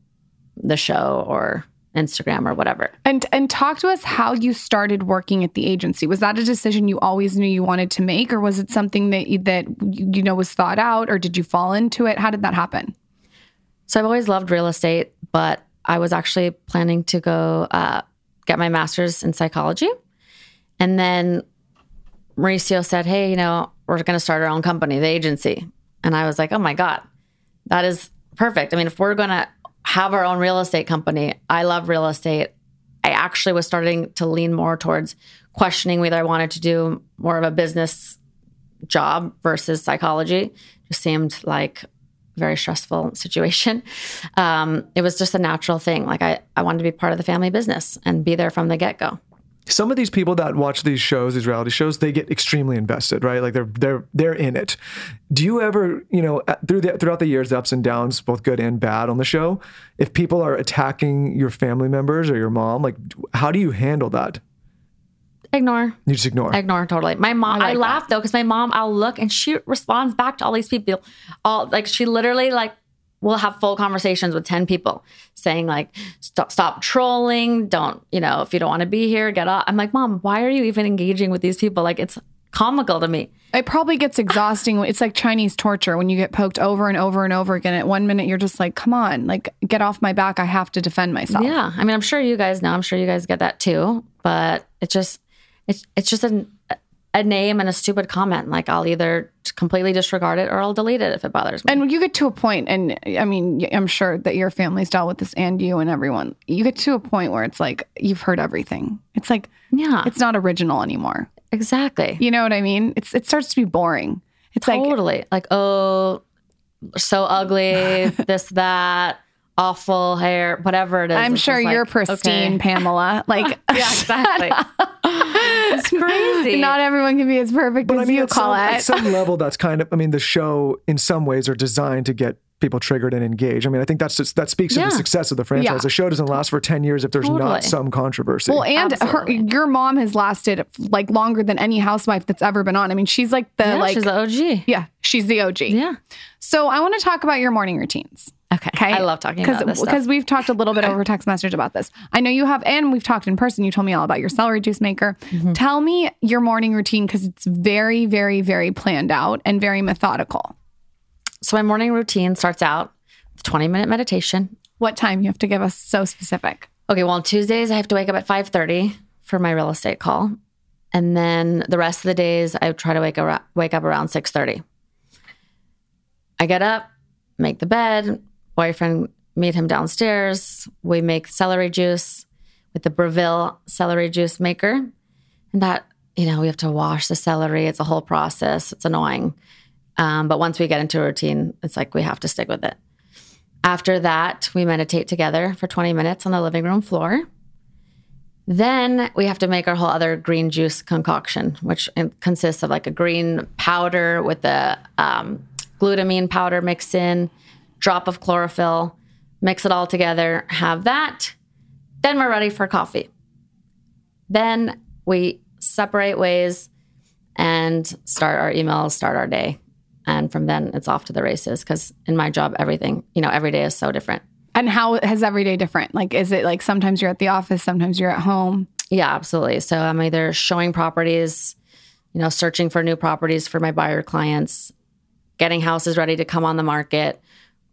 Speaker 6: the show or Instagram or whatever.
Speaker 7: And and talk to us how you started working at the agency. Was that a decision you always knew you wanted to make, or was it something that you, that you you know was thought out, or did you fall into it? How did that happen?
Speaker 6: So I've always loved real estate, but I was actually planning to go uh, get my master's in psychology. And then Mauricio said, Hey, you know, we're going to start our own company, the agency. And I was like, Oh my God, that is perfect. I mean, if we're going to have our own real estate company, I love real estate. I actually was starting to lean more towards questioning whether I wanted to do more of a business job versus psychology. Just seemed like a very stressful (laughs) situation. Um, it was just a natural thing. Like I, I wanted to be part of the family business and be there from the get go.
Speaker 2: Some of these people that watch these shows, these reality shows, they get extremely invested, right? Like they're they're they're in it. Do you ever, you know, through the throughout the years, the ups and downs, both good and bad on the show, if people are attacking your family members or your mom, like how do you handle that?
Speaker 6: Ignore.
Speaker 2: You just ignore.
Speaker 6: Ignore totally. My mom, I,
Speaker 7: like
Speaker 6: laugh though because my mom, I'll look and she responds back to all these people. All like she literally like will have full conversations with ten people saying like stop stop trolling. Don't you know if you don't want to be here, get off. I'm like, mom, why are you even engaging with these people? Like it's comical to me.
Speaker 7: It probably gets exhausting. It's like Chinese torture when you get poked over and over and over again. At one minute, you're just like, come on, like, get off my back. I have to defend myself.
Speaker 6: Yeah, I mean, I'm sure you guys know. I'm sure you guys get that too. But it's just, it's it's just a, a name and a stupid comment. Like I'll either completely disregard it or I'll delete it if it bothers me.
Speaker 7: And you get to a point, and I mean, I'm sure that your family's dealt with this and you and everyone, you get to a point where it's like, you've heard everything. It's like,
Speaker 6: yeah,
Speaker 7: it's not original anymore.
Speaker 6: exactly.
Speaker 7: You know what I mean? It's It starts to be boring. It's like,
Speaker 6: totally. Like, oh, so ugly. (laughs) this that awful hair, whatever it is.
Speaker 7: I'm sure
Speaker 6: just
Speaker 7: you're
Speaker 6: like,
Speaker 7: pristine,
Speaker 6: okay. (laughs)
Speaker 7: Pamela. Like, (laughs)
Speaker 6: Yeah, exactly. (laughs) it's crazy.
Speaker 7: not everyone can be as perfect
Speaker 2: But
Speaker 7: as
Speaker 2: I mean,
Speaker 7: you,
Speaker 2: at some, at some level, that's kind of. I mean, the show in some ways are designed to get people triggered and engaged. I mean, I think that's just, that speaks to the success of the franchise.
Speaker 7: Yeah.
Speaker 2: The show doesn't last for ten years if there's
Speaker 6: Totally.
Speaker 2: not some controversy.
Speaker 7: Well, and her, your mom has lasted like longer than any housewife that's ever been on. I mean, she's like the
Speaker 6: yeah,
Speaker 7: like,
Speaker 6: she's the OG.
Speaker 7: yeah, she's the OG.
Speaker 6: Yeah.
Speaker 7: So I want to talk about your morning routines.
Speaker 6: Okay.
Speaker 7: Okay.
Speaker 6: I love talking about this.
Speaker 7: Because we've talked a little bit over text message about this. I know you have, and we've talked in person. You told me all about your celery juice maker.
Speaker 6: Mm-hmm.
Speaker 7: Tell me your morning routine because it's very, very, very planned out and very methodical.
Speaker 6: So my morning routine starts out with 20 minute meditation.
Speaker 7: What time you have to give us so specific?
Speaker 6: Okay, well, on Tuesdays I have to wake up at 5:30 for my real estate call. And then the rest of the days I try to wake up wake up around 6:30. I get up, make the bed, boyfriend meet him downstairs. We make celery juice with the Breville celery juice maker. And that, you know, we have to wash the celery. It's a whole process. It's annoying. Um, but once we get into a routine, it's like we have to stick with it. After that, we meditate together for 20 minutes on the living room floor. Then we have to make our whole other green juice concoction, which consists of like a green powder with the um, glutamine powder mixed in, drop of chlorophyll, mix it all together, have that. Then we're ready for coffee. Then we separate ways and start our emails, start our day. And from then it's off to the races because in my job, everything, you know, every day is so different.
Speaker 7: And how has every day different? Like, is it like sometimes you're at the office, sometimes you're at home?
Speaker 6: Yeah, absolutely. So I'm either showing properties, you know, searching for new properties for my buyer clients, getting houses ready to come on the market,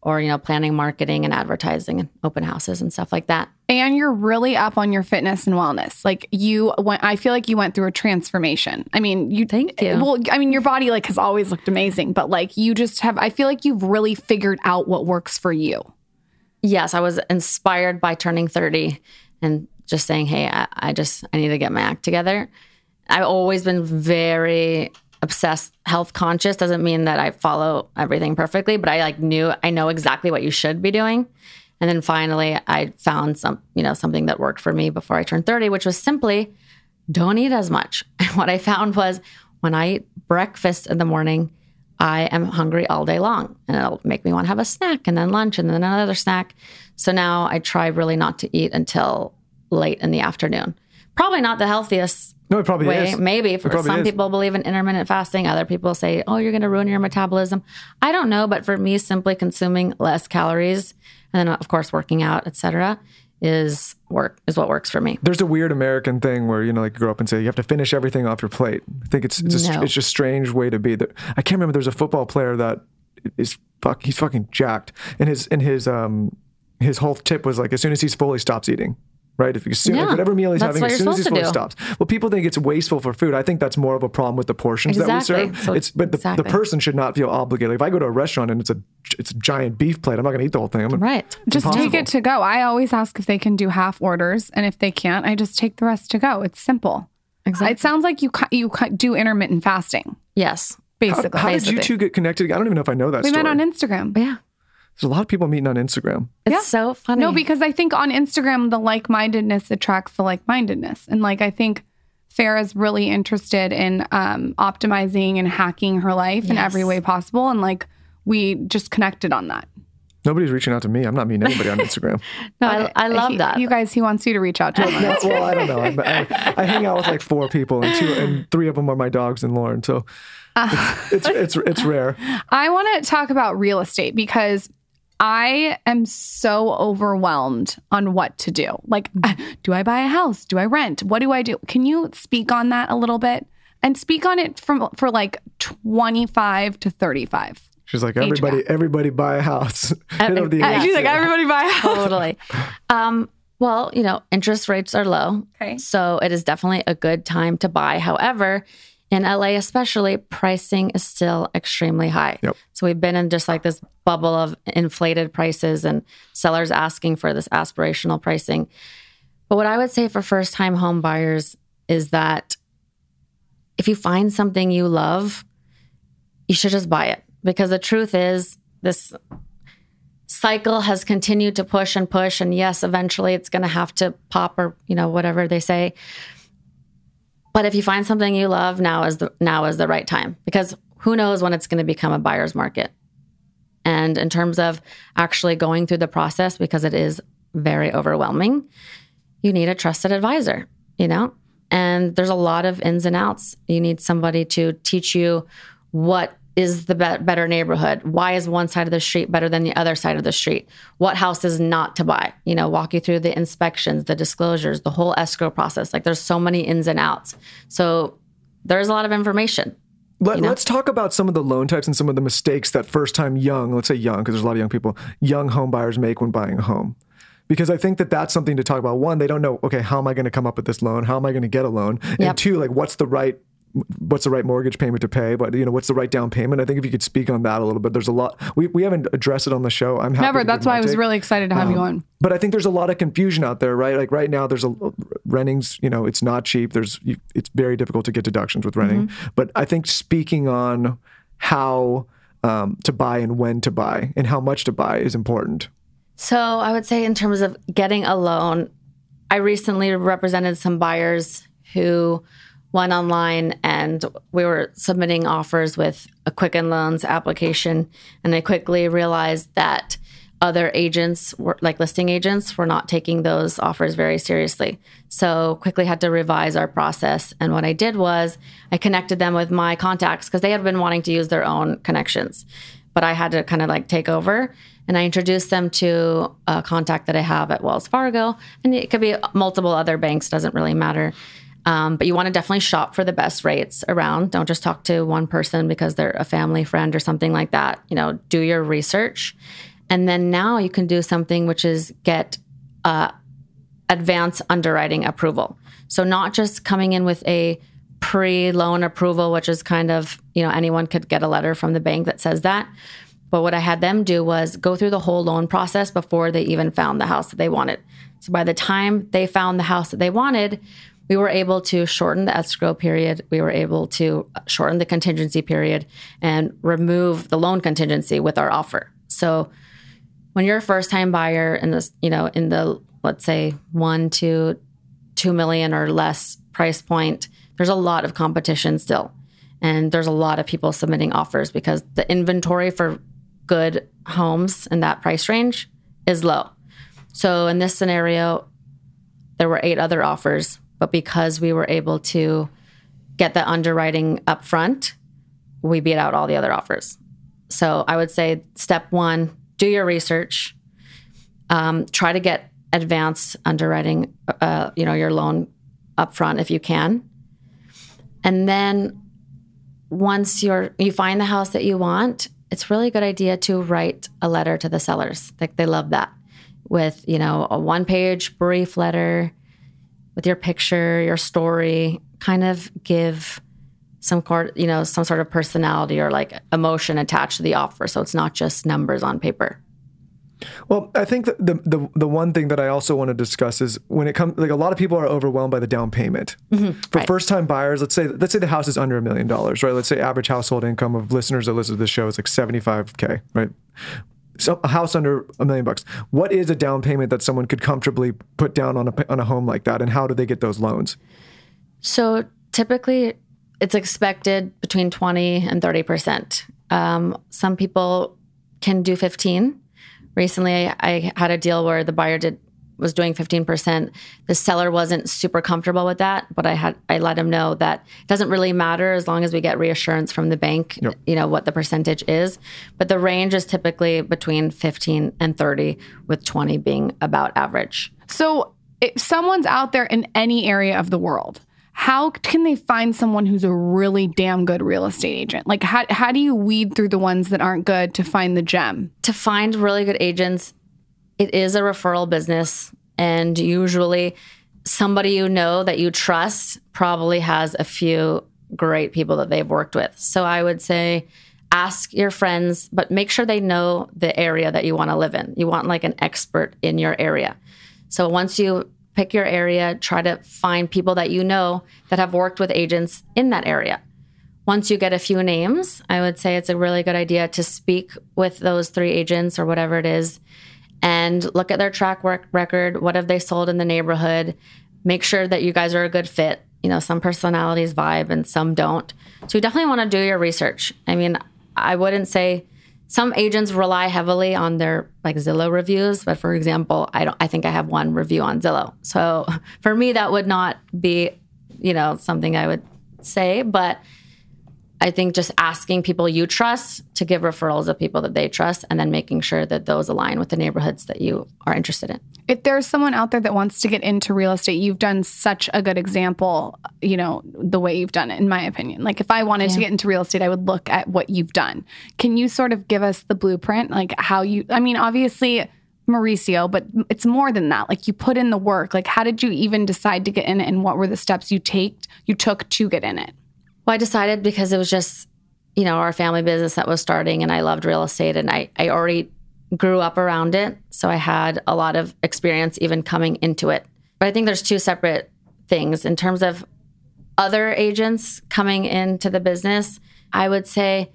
Speaker 6: or you know planning marketing and advertising and open houses and stuff like that.
Speaker 7: And you're really up on your fitness and wellness. Like you went i feel like you went through a transformation. I mean you
Speaker 6: thank you.
Speaker 7: Well i mean your body like has always looked amazing but like you just have i feel like you've really figured out what works for you.
Speaker 6: Yes i was inspired by turning 30 and just saying hey i, I just i need to get my act together. I've always been very obsessed health conscious doesn't mean that I follow everything perfectly, but I like knew I know exactly what you should be doing. And then finally I found some, you know, something that worked for me before I turned 30, which was simply don't eat as much. (laughs) And what I found was when I eat breakfast in the morning, I am hungry all day long and it'll make me want to have a snack and then lunch and then another snack. So now I try really not to eat until late in the afternoon. Probably not the healthiest
Speaker 2: no, it probably
Speaker 6: way.
Speaker 2: is.
Speaker 6: Maybe for some
Speaker 2: is.
Speaker 6: people believe in intermittent fasting. Other people say, "Oh, you're going to ruin your metabolism." I don't know, but for me, simply consuming less calories and then, of course, working out, etc., is work is what works for me.
Speaker 2: There's a weird American thing where you know, like, you grow up and say you have to finish everything off your plate. I think it's it's a, it's just a strange way to be. There, I can't remember. There's a football player that is fuck. He's fucking jacked, and his and his um his whole tip was like as soon as he's full, he stops eating. Right, if you soon, like
Speaker 6: Yeah,
Speaker 2: whatever meal he's having, as soon as he's full, he stops. Well, people think it's wasteful for food. I think that's more of a problem with the portions
Speaker 6: Exactly.
Speaker 2: that we serve.
Speaker 6: So-
Speaker 2: it's but the,
Speaker 6: exactly.
Speaker 2: the person should not feel obligated. If I go to a restaurant and it's a it's a giant beef plate, I'm not going to eat the whole thing. I'm gonna,
Speaker 6: Right.
Speaker 7: just take it to go i always ask if they can do half orders and if they can't i just take the rest to go it's simple
Speaker 6: Exactly.
Speaker 7: it sounds like you cu- you cu- do intermittent fasting
Speaker 6: Yes.
Speaker 2: How,
Speaker 7: basically
Speaker 2: how did you two get connected? I don't even know if I know that
Speaker 7: we
Speaker 2: story.
Speaker 7: met on instagram
Speaker 6: But yeah.
Speaker 2: There's a lot of people meeting on Instagram.
Speaker 6: It's
Speaker 7: Yeah.
Speaker 6: so funny.
Speaker 7: No, because I think on Instagram the like mindedness attracts the like mindedness, and like I think Farrah's really interested in um, optimizing and hacking her life in every way possible, and like we just connected on that.
Speaker 2: Nobody's reaching out to me. I'm not meeting anybody on (laughs) Instagram.
Speaker 6: no, I, I love
Speaker 7: He-
Speaker 6: that.
Speaker 7: You guys, he wants you to reach out to him. (laughs)
Speaker 2: No, well, I don't know. I, I, I hang out with like four people, and two, and three of them are my dogs and Lauryn. So it's, it's it's it's rare. (laughs)
Speaker 7: I want to talk about real estate because I am so overwhelmed on what to do. Like, (laughs) do I buy a house? Do I rent? What do I do? Can you speak on that a little bit and speak on it from for like 25 to 35?
Speaker 2: She's like everybody, everybody buy a house. Hit up the
Speaker 6: Yeah.
Speaker 7: She's like, everybody buy a house.
Speaker 6: totally. Um, well, you know, interest rates are low.
Speaker 7: Okay.
Speaker 6: So it is definitely a good time to buy. However, in LA especially, pricing is still extremely high.
Speaker 2: Yep.
Speaker 6: So we've been in just like this bubble of inflated prices and sellers asking for this aspirational pricing. But what I would say for first time home buyers is that if you find something you love, you should just buy it. Because the truth is, this cycle has continued to push and push. And yes, eventually it's going to have to pop or, you know, whatever they say. But if you find something you love, now is the now is the right time because who knows when it's going to become a buyer's market. And in terms of actually going through the process, because it is very overwhelming, you need a trusted advisor, you know? And there's a lot of ins and outs. You need somebody to teach you what is the be- better neighborhood? Why is one side of the street better than the other side of the street? What house is not to buy? You know, walk you through the inspections, the disclosures, the whole escrow process. Like there's so many ins and outs. So there's a lot of information.
Speaker 2: Let,
Speaker 6: you know?
Speaker 2: us talk about some of the loan types and some of the mistakes that first time young, let's say young, because there's a lot of young people, young home buyers make when buying a home. Because I think that that's something to talk about. One, they don't know, okay, how am I going to come up with this loan? How am I going to get a loan? And two, like, what's the right what's the right mortgage payment to pay but you know what's the right down payment i think if you could speak on that a little bit there's a lot we, we haven't addressed it on the show i'm happy
Speaker 7: Never. That's why I was
Speaker 2: take.
Speaker 7: really excited to have you on.
Speaker 2: but I think there's a lot of confusion out there, right? Like right now, there's a rentings. You know, it's not cheap. There's you, it's very difficult to get deductions with renting. But I think speaking on how um, to buy and when to buy and how much to buy is important.
Speaker 6: So I would say, in terms of getting a loan, I recently represented some buyers who went online and we were submitting offers with a Quicken Loans application. And I quickly realized that other agents, were, like listing agents, were not taking those offers very seriously. So quickly had to revise our process. And what I did was I connected them with my contacts because they had been wanting to use their own connections but I had to kind of like take over. And I introduced them to a contact that I have at Wells Fargo, and it could be multiple other banks, doesn't really matter. Um, but you want to definitely shop for the best rates around. Don't just talk to one person because they're a family friend or something like that. You know, do your research. And then now you can do something which is get uh, advance underwriting approval. So not just coming in with a pre-loan approval, which is kind of, you know, anyone could get a letter from the bank that says that. But what I had them do was go through the whole loan process before they even found the house that they wanted. So by the time they found the house that they wanted, we were able to shorten the escrow period. We were able to shorten the contingency period and remove the loan contingency with our offer. So when you're a first time buyer in this, you know, in the let's say one to two million or less price point, there's a lot of competition still. And there's a lot of people submitting offers because the inventory for good homes in that price range is low. So in this scenario, there were eight other offers, but because we were able to get the underwriting up front, we beat out all the other offers. So I would say step one, do your research. Um, try to get advanced underwriting, uh, you know, your loan up front if you can. And then once you're you find the house that you want, it's really a good idea to write a letter to the sellers. Like they love that. With, you know, a one-page brief letter with your picture, your story, kind of give some sort, you know, some sort of personality or like emotion attached to the offer. So it's not just numbers on paper.
Speaker 2: Well, I think that the, the the one thing that I also want to discuss is when it comes like a lot of people are overwhelmed by the down payment. Mm-hmm. For
Speaker 6: right.
Speaker 2: first time buyers, let's say let's say the house is under a million dollars, right? Let's say average household income of listeners that listen to this show is like 75k, right? So a house under a million bucks. What is a down payment that someone could comfortably put down on a on a home like that and how do they get those loans?
Speaker 6: So typically, it's expected between 20 and 30%. Um, some people can do 15. Recently, I had a deal where the buyer did was doing 15%. The seller wasn't super comfortable with that, but I had I let him know that it doesn't really matter as long as we get reassurance from the bank, you know, what the percentage is. But the range is typically between 15 and 30 with 20 being about average.
Speaker 7: So, if someone's out there in any area of the world, how can they find someone who's a really damn good real estate agent? Like, how, how do you weed through the ones that aren't good to find the gem?
Speaker 6: to find really good agents, it is a referral business. And usually, somebody you know that you trust probably has a few great people that they've worked with. So I would say ask your friends, but make sure they know the area that you want to live in. You want like an expert in your area. So once you pick your area, try to find people that you know that have worked with agents in that area once you get a few names, I would say it's a really good idea to speak with those three agents or whatever it is and look at their track work record. What have they sold in the neighborhood? Make sure that you guys are a good fit. You know, some personalities vibe and some don't. So you definitely want to do your research. I mean, I wouldn't say some agents rely heavily on their like Zillow reviews, but for example, I don't I think I have one review on Zillow. So (laughs) for me that would not be, you know, something I would say, but I think just asking people you trust to give referrals of people that they trust and then making sure that those align with the neighborhoods that you are interested in.
Speaker 7: If there's someone out there that wants to get into real estate, you've done such a good example, you know, the way you've done it, in my opinion. Like, if I wanted to get into real estate, I would look at what you've done. Can you sort of give us the blueprint? Like, how you, I mean, obviously, Mauricio, but it's more than that. Like, you put in the work. Like, how did you even decide to get in it, and what were the steps you take you took to get in it?
Speaker 6: Well, I decided because it was just, you know, our family business that was starting and I loved real estate and I, I already grew up around it. So I had a lot of experience even coming into it. But I think there's two separate things in terms of other agents coming into the business. I would say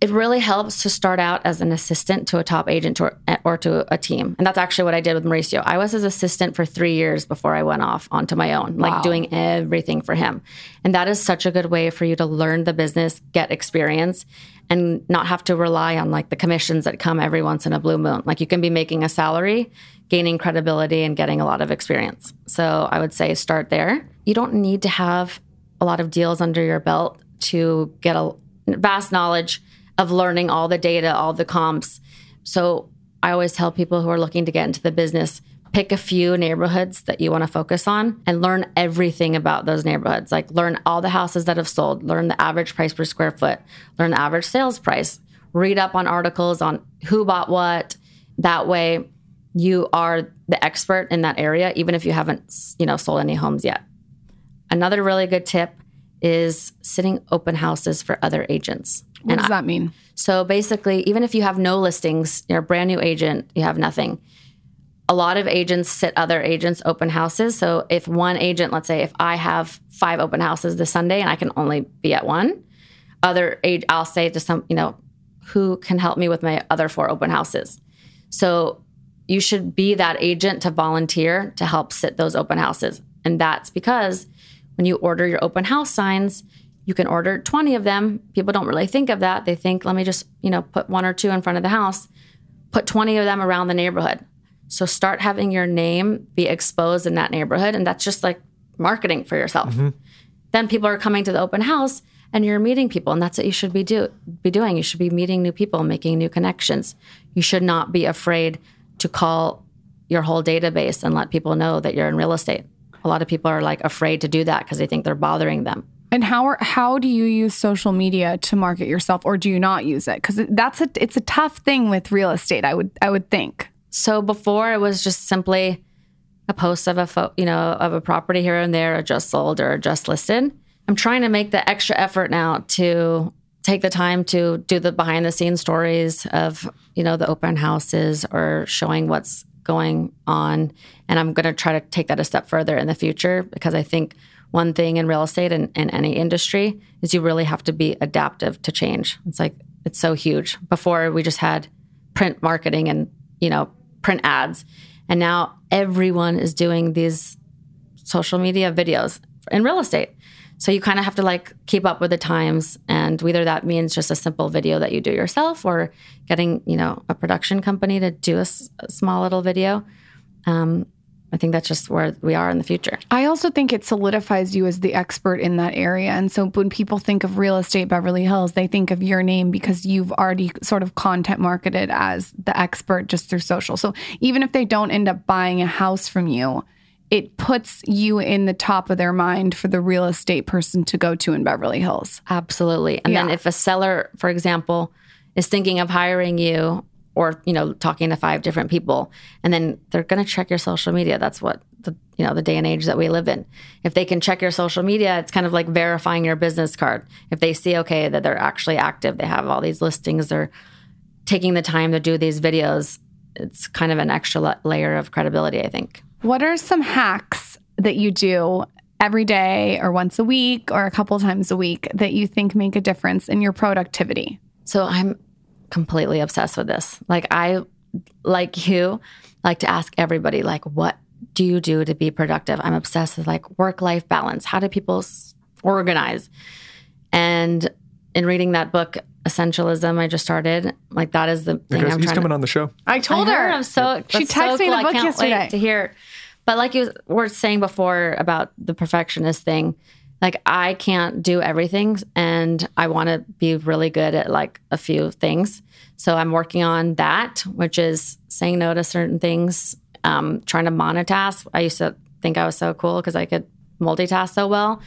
Speaker 6: it really helps to start out as an assistant to a top agent or, or to a team. And that's actually what I did with Mauricio. I was his assistant for three years before I went off onto my own, like doing everything for him. And that is such a good way for you to learn the business, get experience, and not have to rely on like the commissions that come every once in a blue moon. Like you can be making a salary, gaining credibility, and getting a lot of experience. So I would say start there. You don't need to have a lot of deals under your belt to get a vast knowledge of learning all the data, all the comps. So I always tell people who are looking to get into the business pick a few neighborhoods that you want to focus on and learn everything about those neighborhoods. Like learn all the houses that have sold, learn the average price per square foot, learn the average sales price, read up on articles on who bought what. That way you are the expert in that area even if you haven't, you know, sold any homes yet. Another really good tip is sitting open houses for other agents.
Speaker 7: What
Speaker 6: And
Speaker 7: does that mean?
Speaker 6: so basically, even if you have no listings, you're a brand new agent, you have nothing. A lot of agents sit other agents' open houses. So if one agent, let's say, if I have five open houses this Sunday and I can only be at one, other age, I'll say to some, you know, who can help me with my other four open houses. So you should be that agent to volunteer to help sit those open houses. And that's because when you order your open house signs, you can order 20 of them. People don't really think of that. They think, let me just, you know, put one or two in front of the house, put 20 of them around the neighborhood. So start having your name be exposed in that neighborhood. And that's just like marketing for yourself. Mm-hmm. Then people are coming to the open house and you're meeting people. And that's what you should be do be doing. You should be meeting new people, making new connections. You should not be afraid to call your whole database and let people know that you're in real estate. A lot of people are like afraid to do that because they think they're bothering them.
Speaker 7: And how are, how do you use social media to market yourself, or do you not use it? Because that's a it's a tough thing with real estate. I would I would think.
Speaker 6: So before it was just simply a post of a fo- you know of a property here and there, or just sold or just listed. I'm trying to make the extra effort now to take the time to do the behind the scenes stories of you know the open houses or showing what's going on, and I'm going to try to take that a step further in the future because I think one thing in real estate and, in any industry is you really have to be adaptive to change. It's like it's so huge. Before we just had print marketing and you know print ads and now everyone is doing these social media videos in real estate so you kind of have to like keep up with the times and whether that means just a simple video that you do yourself or getting you know a production company to do a, s- a small little video um, i think that's just where we are in the future
Speaker 7: I also think it solidifies you as the expert in that area. And so when people think of real estate Beverly Hills, they think of your name because you've already sort of content marketed as the expert just through social. So even if they don't end up buying a house from you, it puts you in the top of their mind for the real estate person to go to in Beverly Hills.
Speaker 6: Absolutely. And then if a seller, for example, is thinking of hiring you or, you know, talking to five different people, and then they're going to check your social media. That's what the, you know, the day and age that we live in. If they can check your social media, it's kind of like verifying your business card. If they see, okay, that they're actually active, they have all these listings, they're taking the time to do these videos, it's kind of an extra la- layer of credibility, I think.
Speaker 7: What are some hacks that you do every day or once a week or a couple times a week that you think make a difference in your productivity?
Speaker 6: So I'm completely obsessed with this. Like I like you like to ask everybody like what do you do to be productive? I'm obsessed with like work life balance. How do people s- organize? And in reading that book Essentialism I just started, like that is the thing
Speaker 2: Because
Speaker 6: I'm
Speaker 2: he's
Speaker 6: trying
Speaker 2: coming
Speaker 6: to,
Speaker 2: on the show.
Speaker 7: I told
Speaker 6: I
Speaker 7: her.
Speaker 6: I'm so
Speaker 7: She
Speaker 6: that's so
Speaker 7: texted me
Speaker 6: cool.
Speaker 7: the
Speaker 6: I
Speaker 7: book
Speaker 6: can't
Speaker 7: yesterday.
Speaker 6: Wait to hear. But like you were saying before about the perfectionist thing, Like I can't do everything and I want to be really good at like a few things. So I'm working on that, which is saying no to certain things, um, trying to monotask. I used to think I was so cool because I could multitask so well,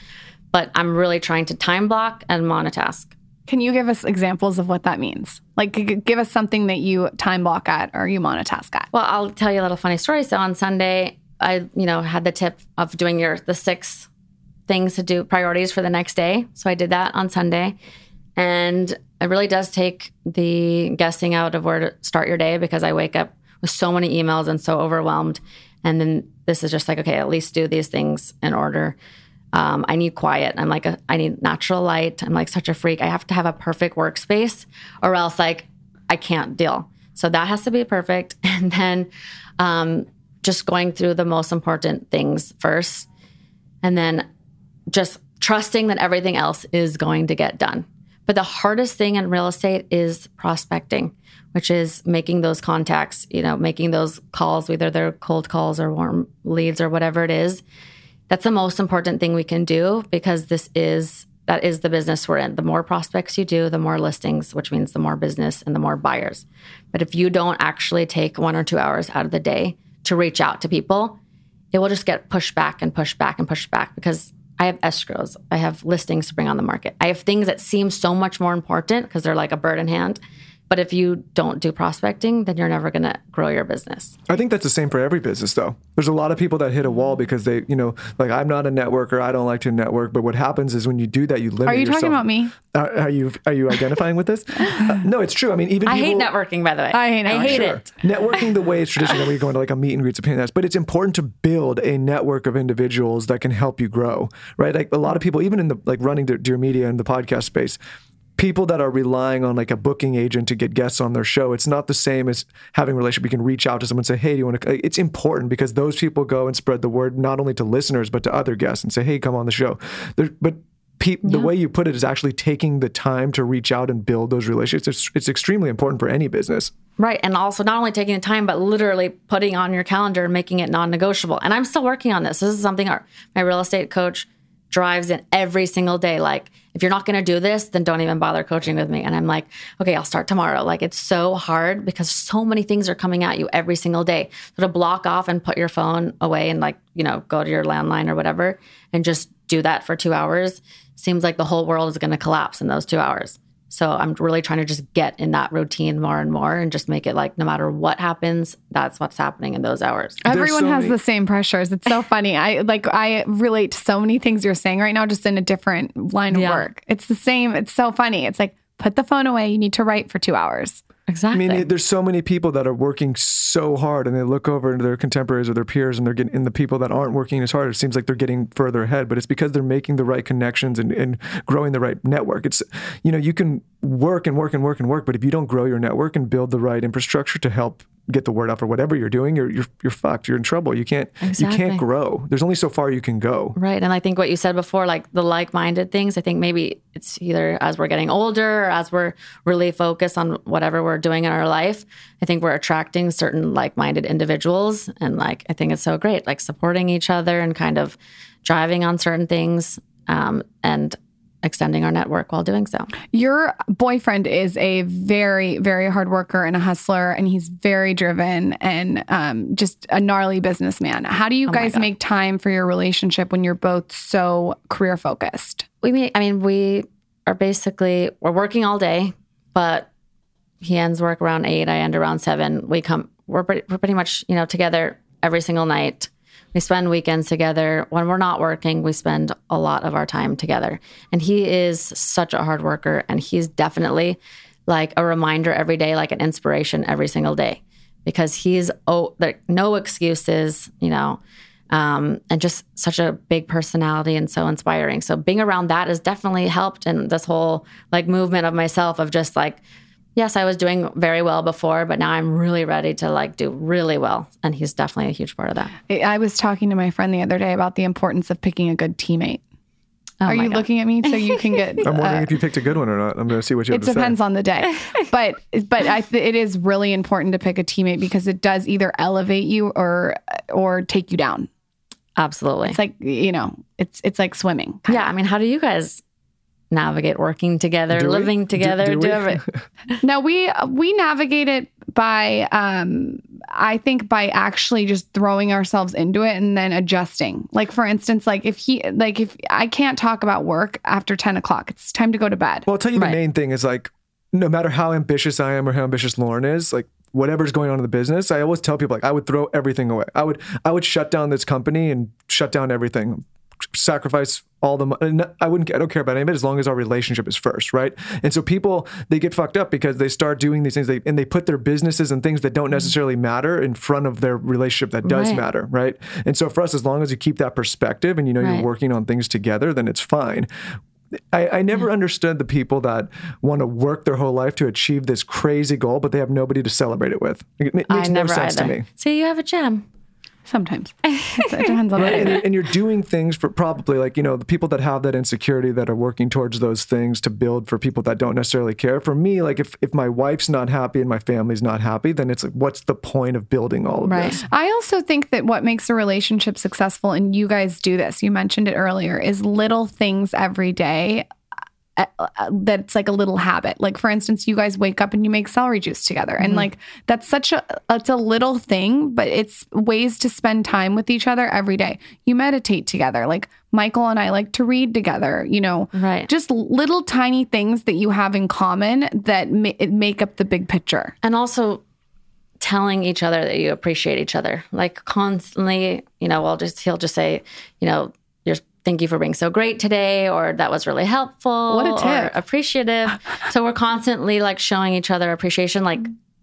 Speaker 6: but I'm really trying to time block and monotask.
Speaker 7: Can you give us examples of what that means? Like, give us something that you time block at or you monotask at.
Speaker 6: Well, I'll tell you a little funny story. So on Sunday, I, you know, had the tip of doing your the six things to do priorities for the next day. So I did that on Sunday. And it really does take the guessing out of where to start your day because I wake up with so many emails and so overwhelmed. And then this is just like, okay, at least do these things in order. Um, I need quiet. I'm like, a, I need natural light. I'm like such a freak. I have to have a perfect workspace or else like I can't deal. So that has to be perfect. (laughs) And then um, just going through the most important things first. And then just trusting that everything else is going to get done. But the hardest thing in real estate is prospecting, which is making those contacts, you know, making those calls, whether they're cold calls or warm leads or whatever it is. That's the most important thing we can do because this is that is the business we're in. The more prospects you do, the more listings, which means the more business and the more buyers. But if you don't actually take one or two hours out of the day to reach out to people, it will just get pushed back and pushed back and pushed back because I have escrows, I have listings to bring on the market. I have things that seem so much more important because they're like a bird in hand. But if you don't do prospecting, then you're never going to grow your business.
Speaker 2: I think that's the same for every business, though. There's a lot of people that hit a wall because they, you know, like I'm not a networker. I don't like to network. But what happens is when you do that, you limit.
Speaker 7: Are you talking about me?
Speaker 2: Are, are you are you identifying with this? Uh, no, it's true. I mean, even
Speaker 6: I hate networking, by the way.
Speaker 7: I hate
Speaker 6: I hate
Speaker 2: Sure.
Speaker 6: it.
Speaker 2: Networking the way it's traditional, where you're going to like a meet and greets, a pain in the ass. But it's important to build a network of individuals that can help you grow, right? Like a lot of people, even in the like running Dear Dear Media and the podcast space, people that are relying on like a booking agent to get guests on their show, it's not the same as having a relationship. You can reach out to someone and say, "Hey, do you want to?" It's important because those people go and spread the word not only to listeners but to other guests and say, "Hey, come on the show." There, but pe- the way you put it is actually taking the time to reach out and build those relationships. It's, it's extremely important for any business.
Speaker 6: Right. And also not only taking the time, but literally putting on your calendar and making it non negotiable. And I'm still working on this. This is something our, my real estate coach drives in every single day. Like, if you're not going to do this, then don't even bother coaching with me. And I'm like, okay, I'll start tomorrow. Like, it's so hard because so many things are coming at you every single day. So to block off and put your phone away and, like, you know, go to your landline or whatever and just do that for two hours seems like the whole world is going to collapse in those two hours. So I'm really trying to just get in that routine more and more and just make it like no matter what happens, that's what's happening in those hours.
Speaker 7: Everyone
Speaker 2: so
Speaker 7: has
Speaker 2: many-
Speaker 7: the same pressures. It's so (laughs) funny. I like I relate to so many things you're saying right now, just in a different line of
Speaker 6: Yeah.
Speaker 7: work. It's the same. It's so funny. It's like put the phone away. You need to write for two hours.
Speaker 2: I mean, there's so many people that are working so hard, and they look over into their contemporaries or their peers, and they're getting, and the people that aren't working as hard, it seems like they're getting further ahead. But it's because they're making the right connections and, and growing the right network. It's, you know, you can work and work and work and work, but if you don't grow your network and build the right infrastructure to help get the word out for whatever you're doing, you're you're, you're fucked. You're in trouble. You can't you can't grow. There's only so far you can go.
Speaker 6: Right. And I think what you said before, like the like minded things, I think maybe it's either as we're getting older or as we're really focused on whatever we're doing in our life. I think we're attracting certain like minded individuals. And like, I think it's so great, like supporting each other and kind of driving on certain things um, and extending our network while doing so.
Speaker 7: Your boyfriend is a very, very hard worker and a hustler, and he's very driven and um, just a gnarly businessman. How do you guys make time for your relationship when you're both so career focused?
Speaker 6: we mean i mean we are basically we're working all day but he ends work around eight i end around seven we come we're pretty, we're pretty much you know together every single night we spend weekends together. When we're not working we spend a lot of our time together. And he is such a hard worker and he's definitely like a reminder every day like an inspiration every single day. Because he's oh like no excuses you know um, and just such a big personality and so inspiring. So being around that has definitely helped in this whole like movement of myself of just like, yes, I was doing very well before, but now I'm really ready to like do really well. And he's definitely a huge part of that.
Speaker 7: I I was talking to my friend the other day about the importance of picking a good teammate. Are
Speaker 6: Oh my
Speaker 7: you
Speaker 6: God.
Speaker 7: looking at me so you can get? (laughs)
Speaker 2: I'm wondering
Speaker 7: uh,
Speaker 2: if you picked a good one or not. I'm going to see what you have
Speaker 7: it
Speaker 2: to say.
Speaker 7: depends on the day, (laughs) but but I th- it is really important to pick a teammate because it does either elevate you or or take you down.
Speaker 6: Absolutely.
Speaker 7: It's like you know, it's it's like swimming.
Speaker 6: yeah. I mean, how do you guys navigate working together,
Speaker 2: Do
Speaker 6: living
Speaker 2: Do-
Speaker 6: together,
Speaker 2: do
Speaker 6: do,
Speaker 2: we?
Speaker 6: everything? (laughs)
Speaker 7: No, we we navigate it by um I think by actually just throwing ourselves into it and then adjusting. Like for instance, like if he like if I can't talk about work after ten o'clock, it's time to go to bed.
Speaker 2: Well, I'll tell you
Speaker 6: Right.
Speaker 2: the main thing is like, no matter how ambitious I am or how ambitious Lauryn is, like whatever's going on in the business, I always tell people like I would throw everything away. I would I would shut down this company and shut down everything, sacrifice all the money. I wouldn't. I don't care about any of it as long as our relationship is first, right? And so people they get fucked up because they start doing these things they, and they put their businesses and things that don't mm-hmm. necessarily matter in front of their relationship that does
Speaker 6: Right.
Speaker 2: matter, right? And so for us, as long as you keep that perspective and you know
Speaker 6: Right.
Speaker 2: you're working on things together, then it's fine. I, I never mm-hmm. understood the people that want to work their whole life to achieve this crazy goal, but they have nobody to celebrate it with. It makes
Speaker 6: I
Speaker 2: no
Speaker 6: never
Speaker 2: sense
Speaker 6: either.
Speaker 2: to me.
Speaker 6: See, you have a gem.
Speaker 7: Sometimes (laughs) it depends on the
Speaker 2: And, and you're doing things for probably like, you know, the people that have that insecurity that are working towards those things to build for people that don't necessarily care. For me, like if, if my wife's not happy and my family's not happy, then it's like, what's the point of building all of
Speaker 6: Right.
Speaker 2: this?
Speaker 7: I also think that what makes a relationship successful, and you guys do this, you mentioned it earlier, is little things every day. Uh, uh, That's like a little habit. Like for instance, you guys wake up and you make celery juice together, and like that's such a it's a little thing, but it's ways to spend time with each other every day. You meditate together. Like Michael and I like to read together. You know,
Speaker 6: Right.
Speaker 7: Just little tiny things that you have in common that ma- make up the big picture.
Speaker 6: and also telling each other that you appreciate each other like constantly you know we'll just he'll just say you know thank you for being so great today or that was really helpful
Speaker 7: What a tip.
Speaker 6: appreciative so we're constantly like showing each other appreciation like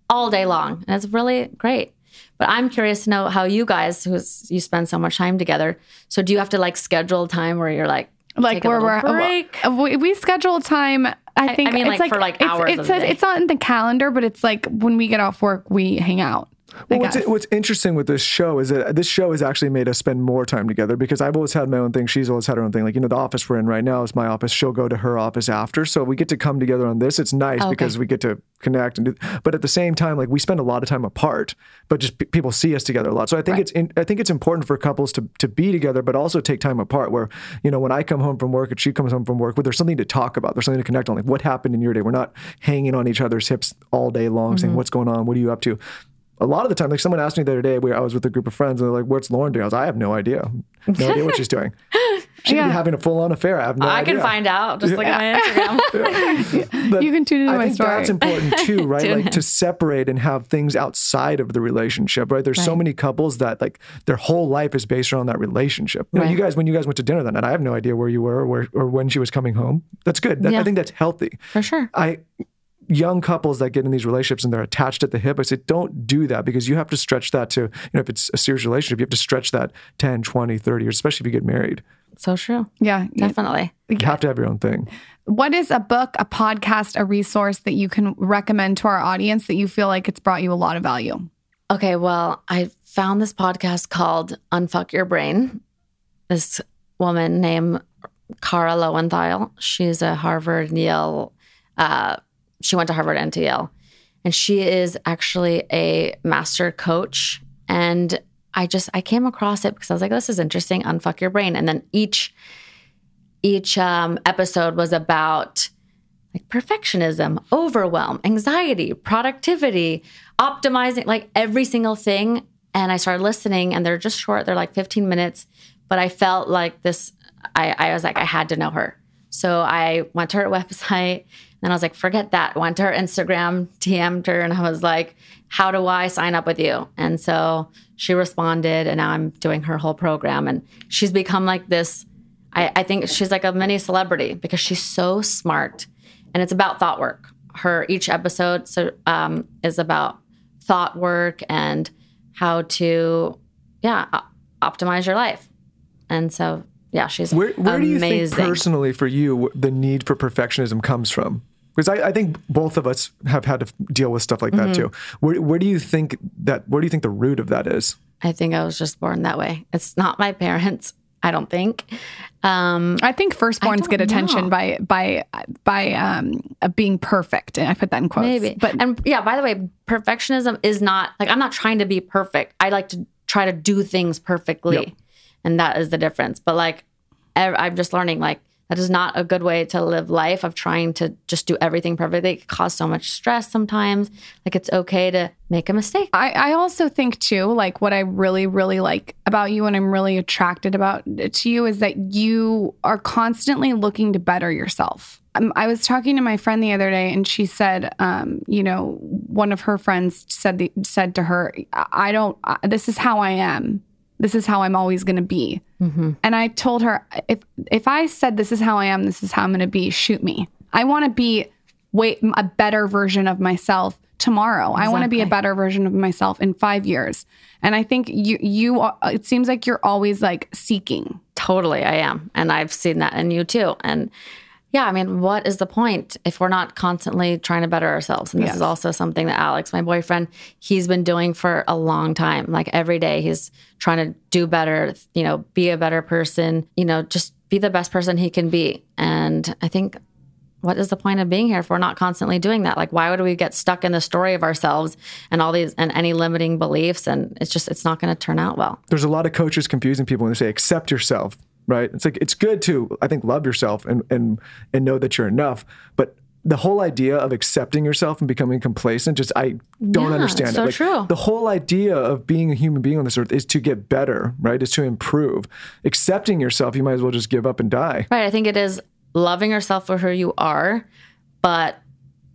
Speaker 6: all day long and it's really great but i'm curious to know how you guys who you spend so much time together so do you have to like schedule time where you're like
Speaker 7: like where we're
Speaker 6: break uh,
Speaker 7: we, we schedule time. I think I
Speaker 6: mean,
Speaker 7: it's
Speaker 6: like, for, like,
Speaker 7: it's-
Speaker 6: hours
Speaker 7: It
Speaker 6: of
Speaker 7: says
Speaker 6: the day.
Speaker 7: it's not in the calendar, but it's like when we get off work, we hang out.
Speaker 2: Well, what's, what's interesting with this show is that this show has actually made us spend more time together because I've always had my own thing. She's always had her own thing. Like, you know, the office we're in right now is my office. She'll go to her office after. So we get to come together on this. It's nice oh,
Speaker 6: Okay.
Speaker 2: because we get to connect and do, but at the same time, like we spend a lot of time apart, but just p- people see us together a lot. So I think it's, in, I think it's important for couples to, to be together, but also take time apart where, you know, when I come home from work and she comes home from work, well, there's something to talk about. There's something to connect on. Like what happened in your day? We're not hanging on each other's hips all day long saying, mm-hmm. what's going on? What are you up to? A lot of the time, like someone asked me the other day, where I was with a group of friends, and they're like, "What's Lauryn doing?" I was, "I have no idea, no idea what she's doing. (laughs) She could be having a full-on affair. I have no
Speaker 6: i
Speaker 2: idea."
Speaker 6: can find out just look at my instagram (laughs)
Speaker 2: But
Speaker 7: You can tune into
Speaker 2: I
Speaker 7: my
Speaker 2: think
Speaker 7: story.
Speaker 2: that's important (laughs) too, right? Like
Speaker 6: in.
Speaker 2: to separate and have things outside of the relationship, right? There's so many couples that like their whole life is based around that relationship. You, know, you guys, when you guys went to dinner that night, I have no idea where you were or, where, or when she was coming home. That's good. That, I think that's healthy.
Speaker 6: for sure
Speaker 2: I young couples that get in these relationships and they're attached at the hip, I say, don't do that because you have to stretch that to, you know, if it's a serious relationship, you have to stretch that 10, 20, 30 years, especially if you get married.
Speaker 6: so true
Speaker 7: yeah.
Speaker 6: definitely
Speaker 2: You have to have your own thing.
Speaker 7: What is a book, a podcast, a resource that you can recommend to our audience that you feel like it's brought you a lot of value?
Speaker 6: Okay, well, I found this podcast called Unfuck Your Brain. This woman named Kara Loewentheil. She's a Harvard Yale. Uh, she went to Harvard and to Yale, and she is actually a master coach. And I just I came across it because I was like, this is interesting. Unfuck your brain, and then each each um, episode was about like perfectionism, overwhelm, anxiety, productivity, optimizing, like every single thing. And I started listening, and they're just short, they're like 15 minutes. But I felt like this, I, I was like, I had to know her. So I went to her (laughs) website and I was like, forget that. Went to her Instagram, DM'd her, and I was like, how do I sign up with you? And so she responded, and now I'm doing her whole program. And she's become like this I, I think she's like a mini celebrity because she's so smart and it's about thought work. Her each episode so, um, is about thought work and how to, yeah, optimize your life. And so, yeah, she's
Speaker 2: Where, where do you think personally for you the need for perfectionism comes from? Because I, I think both of us have had to deal with stuff like that
Speaker 6: Mm-hmm.
Speaker 2: too. Where, where do you think that? Where do you think the root of that is?
Speaker 6: I think I was just born that way. It's not my parents. I don't think. Um,
Speaker 7: I think firstborns
Speaker 6: don't
Speaker 7: get attention
Speaker 6: know.
Speaker 7: by by by um, being perfect, and I put that in quotes.
Speaker 6: Maybe.
Speaker 7: but
Speaker 6: and yeah, by the way, perfectionism is not like I'm not trying to be perfect. I like to try to do things perfectly.
Speaker 2: Yep.
Speaker 6: and that is the difference. But like, I'm just learning like that is not a good way to live life of trying to just do everything perfectly. It cause so much stress sometimes. Like it's okay to make a mistake.
Speaker 7: I, I also think too, like what I really, really like about you and I'm really attracted about to you is that you are constantly looking to better yourself. Um, I was talking to my friend the other day and she said, um, you know, one of her friends said the, said to her, I I don't, I, this is how I am. This is how I'm always going to be. Mm-hmm. And I told her, if if I said this is how I am, this is how I'm going to be, shoot me. I want to be wait a better version of myself tomorrow. I want to be a better version of myself in 5 years. And I think you you are- it seems like you're always like seeking.
Speaker 6: Totally, I am. And I've seen that in you too. And yeah, I mean, what is the point if we're not constantly trying to better ourselves? And this
Speaker 7: Yes.
Speaker 6: is also something that Alex, my boyfriend, he's been doing for a long time. Like every day, he's trying to do better, you know, be a better person, you know, just be the best person he can be. And I think what is the point of being here if we're not constantly doing that? Like, why would we get stuck in the story of ourselves and all these and any limiting beliefs? And it's just, it's not going to turn out well.
Speaker 2: There's a lot of coaches confusing people when they say accept yourself, right? It's like it's good to I think love yourself and and and know that you're enough, but the whole idea of accepting yourself and becoming complacent just I don't
Speaker 6: Yeah,
Speaker 2: understand
Speaker 6: so
Speaker 2: it. Like,
Speaker 6: true.
Speaker 2: The whole idea of being a human being on this earth is to get better, right? Is to improve. Accepting yourself, you might as well just give up and die.
Speaker 6: Right. I think it is loving yourself for who you are, but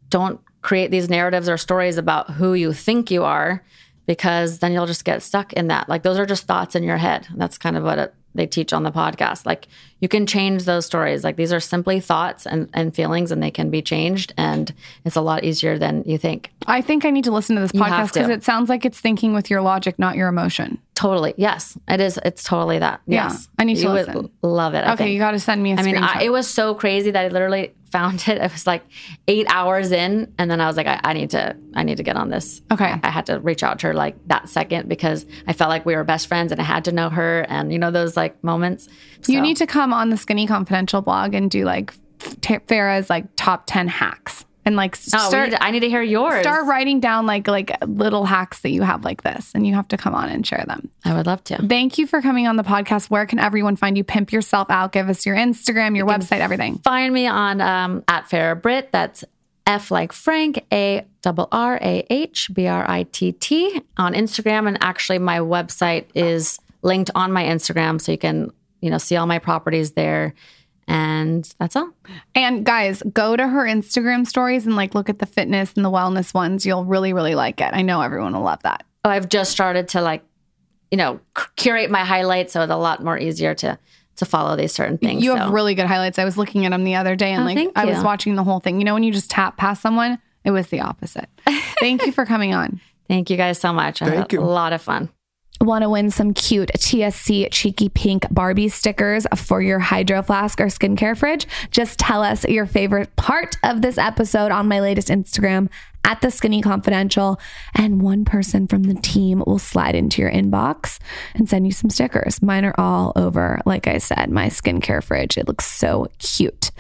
Speaker 6: don't create these narratives or stories about who you think you are because then you'll just get stuck in that. Like those are just thoughts in your head. That's kind of what it, they teach on the podcast. Like you can change those stories. Like these are simply thoughts and, and feelings and they can be changed. And it's a lot easier than you think.
Speaker 7: I think I need to listen to this podcast because it sounds like it's thinking with your logic, not your emotion.
Speaker 6: Totally. Yes. It is. It's totally that.
Speaker 7: Yeah,
Speaker 6: Yes.
Speaker 7: I need to
Speaker 6: you would
Speaker 7: listen.
Speaker 6: love it. I
Speaker 7: Okay,
Speaker 6: think.
Speaker 7: you got to send me a
Speaker 6: I mean. I, it was so crazy that I literally found it. (laughs) It was like eight hours in, and then I was like, I, I need to, I need to get on this.
Speaker 7: Okay.
Speaker 6: I, had to reach out to her like that second because I felt like we were best friends, and I had to know her, and you know those like moments.
Speaker 7: You need to come on the Skinny Confidential blog and do like Farrah's like top 10 hacks and like
Speaker 6: Oh,
Speaker 7: start
Speaker 6: need to- I need to hear yours.
Speaker 7: start writing down like like little hacks that you have like this and you have to come on and share them.
Speaker 6: I would love to.
Speaker 7: Thank you for coming on the podcast. Where can everyone find you? Pimp yourself out. Give us your Instagram, your website, everything.
Speaker 6: Find me on um, at Farrah Brit. That's F like Frank, A double R A H B R I T T on Instagram. And actually, my website is linked on my Instagram, so you can you know see all my properties there. And that's all.
Speaker 7: And guys, go to her Instagram stories and like look at the fitness and the wellness ones. You'll really, really like it. I know everyone will love that.
Speaker 6: Oh, I've just started to like, you know, curate my highlights, so it's a lot more easier to to follow these certain things.
Speaker 7: You have really good highlights. I was looking at them the other day and
Speaker 6: Oh,
Speaker 7: like I was watching the whole thing. You know, when you just tap past someone, it was the opposite. (laughs) Thank you for coming on.
Speaker 6: Thank you guys so much. I had
Speaker 2: Thank
Speaker 6: a lot of fun.
Speaker 8: Want to win some cute TSC cheeky pink Barbie stickers for your hydro flask or skincare fridge? Just tell us your favorite part of this episode on my latest Instagram at the Skinny Confidential, and one person from the team will slide into your inbox and send you some stickers. Mine are all over, like I said, my skincare fridge. It looks so cute.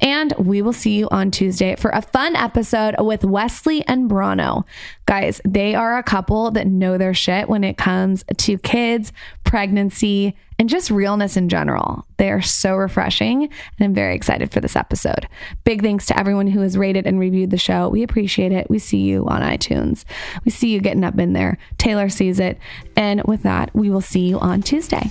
Speaker 8: And we will see you on Tuesday for a fun episode with Wesley and Brano. Guys, they are a couple that know their shit when it comes to kids, pregnancy, and just realness in general. They are so refreshing, and I'm very excited for this episode. Big thanks to everyone who has rated and reviewed the show. We appreciate it. We see you on iTunes. We see you getting up in there. Taylor sees it. And with that, we will see you on Tuesday.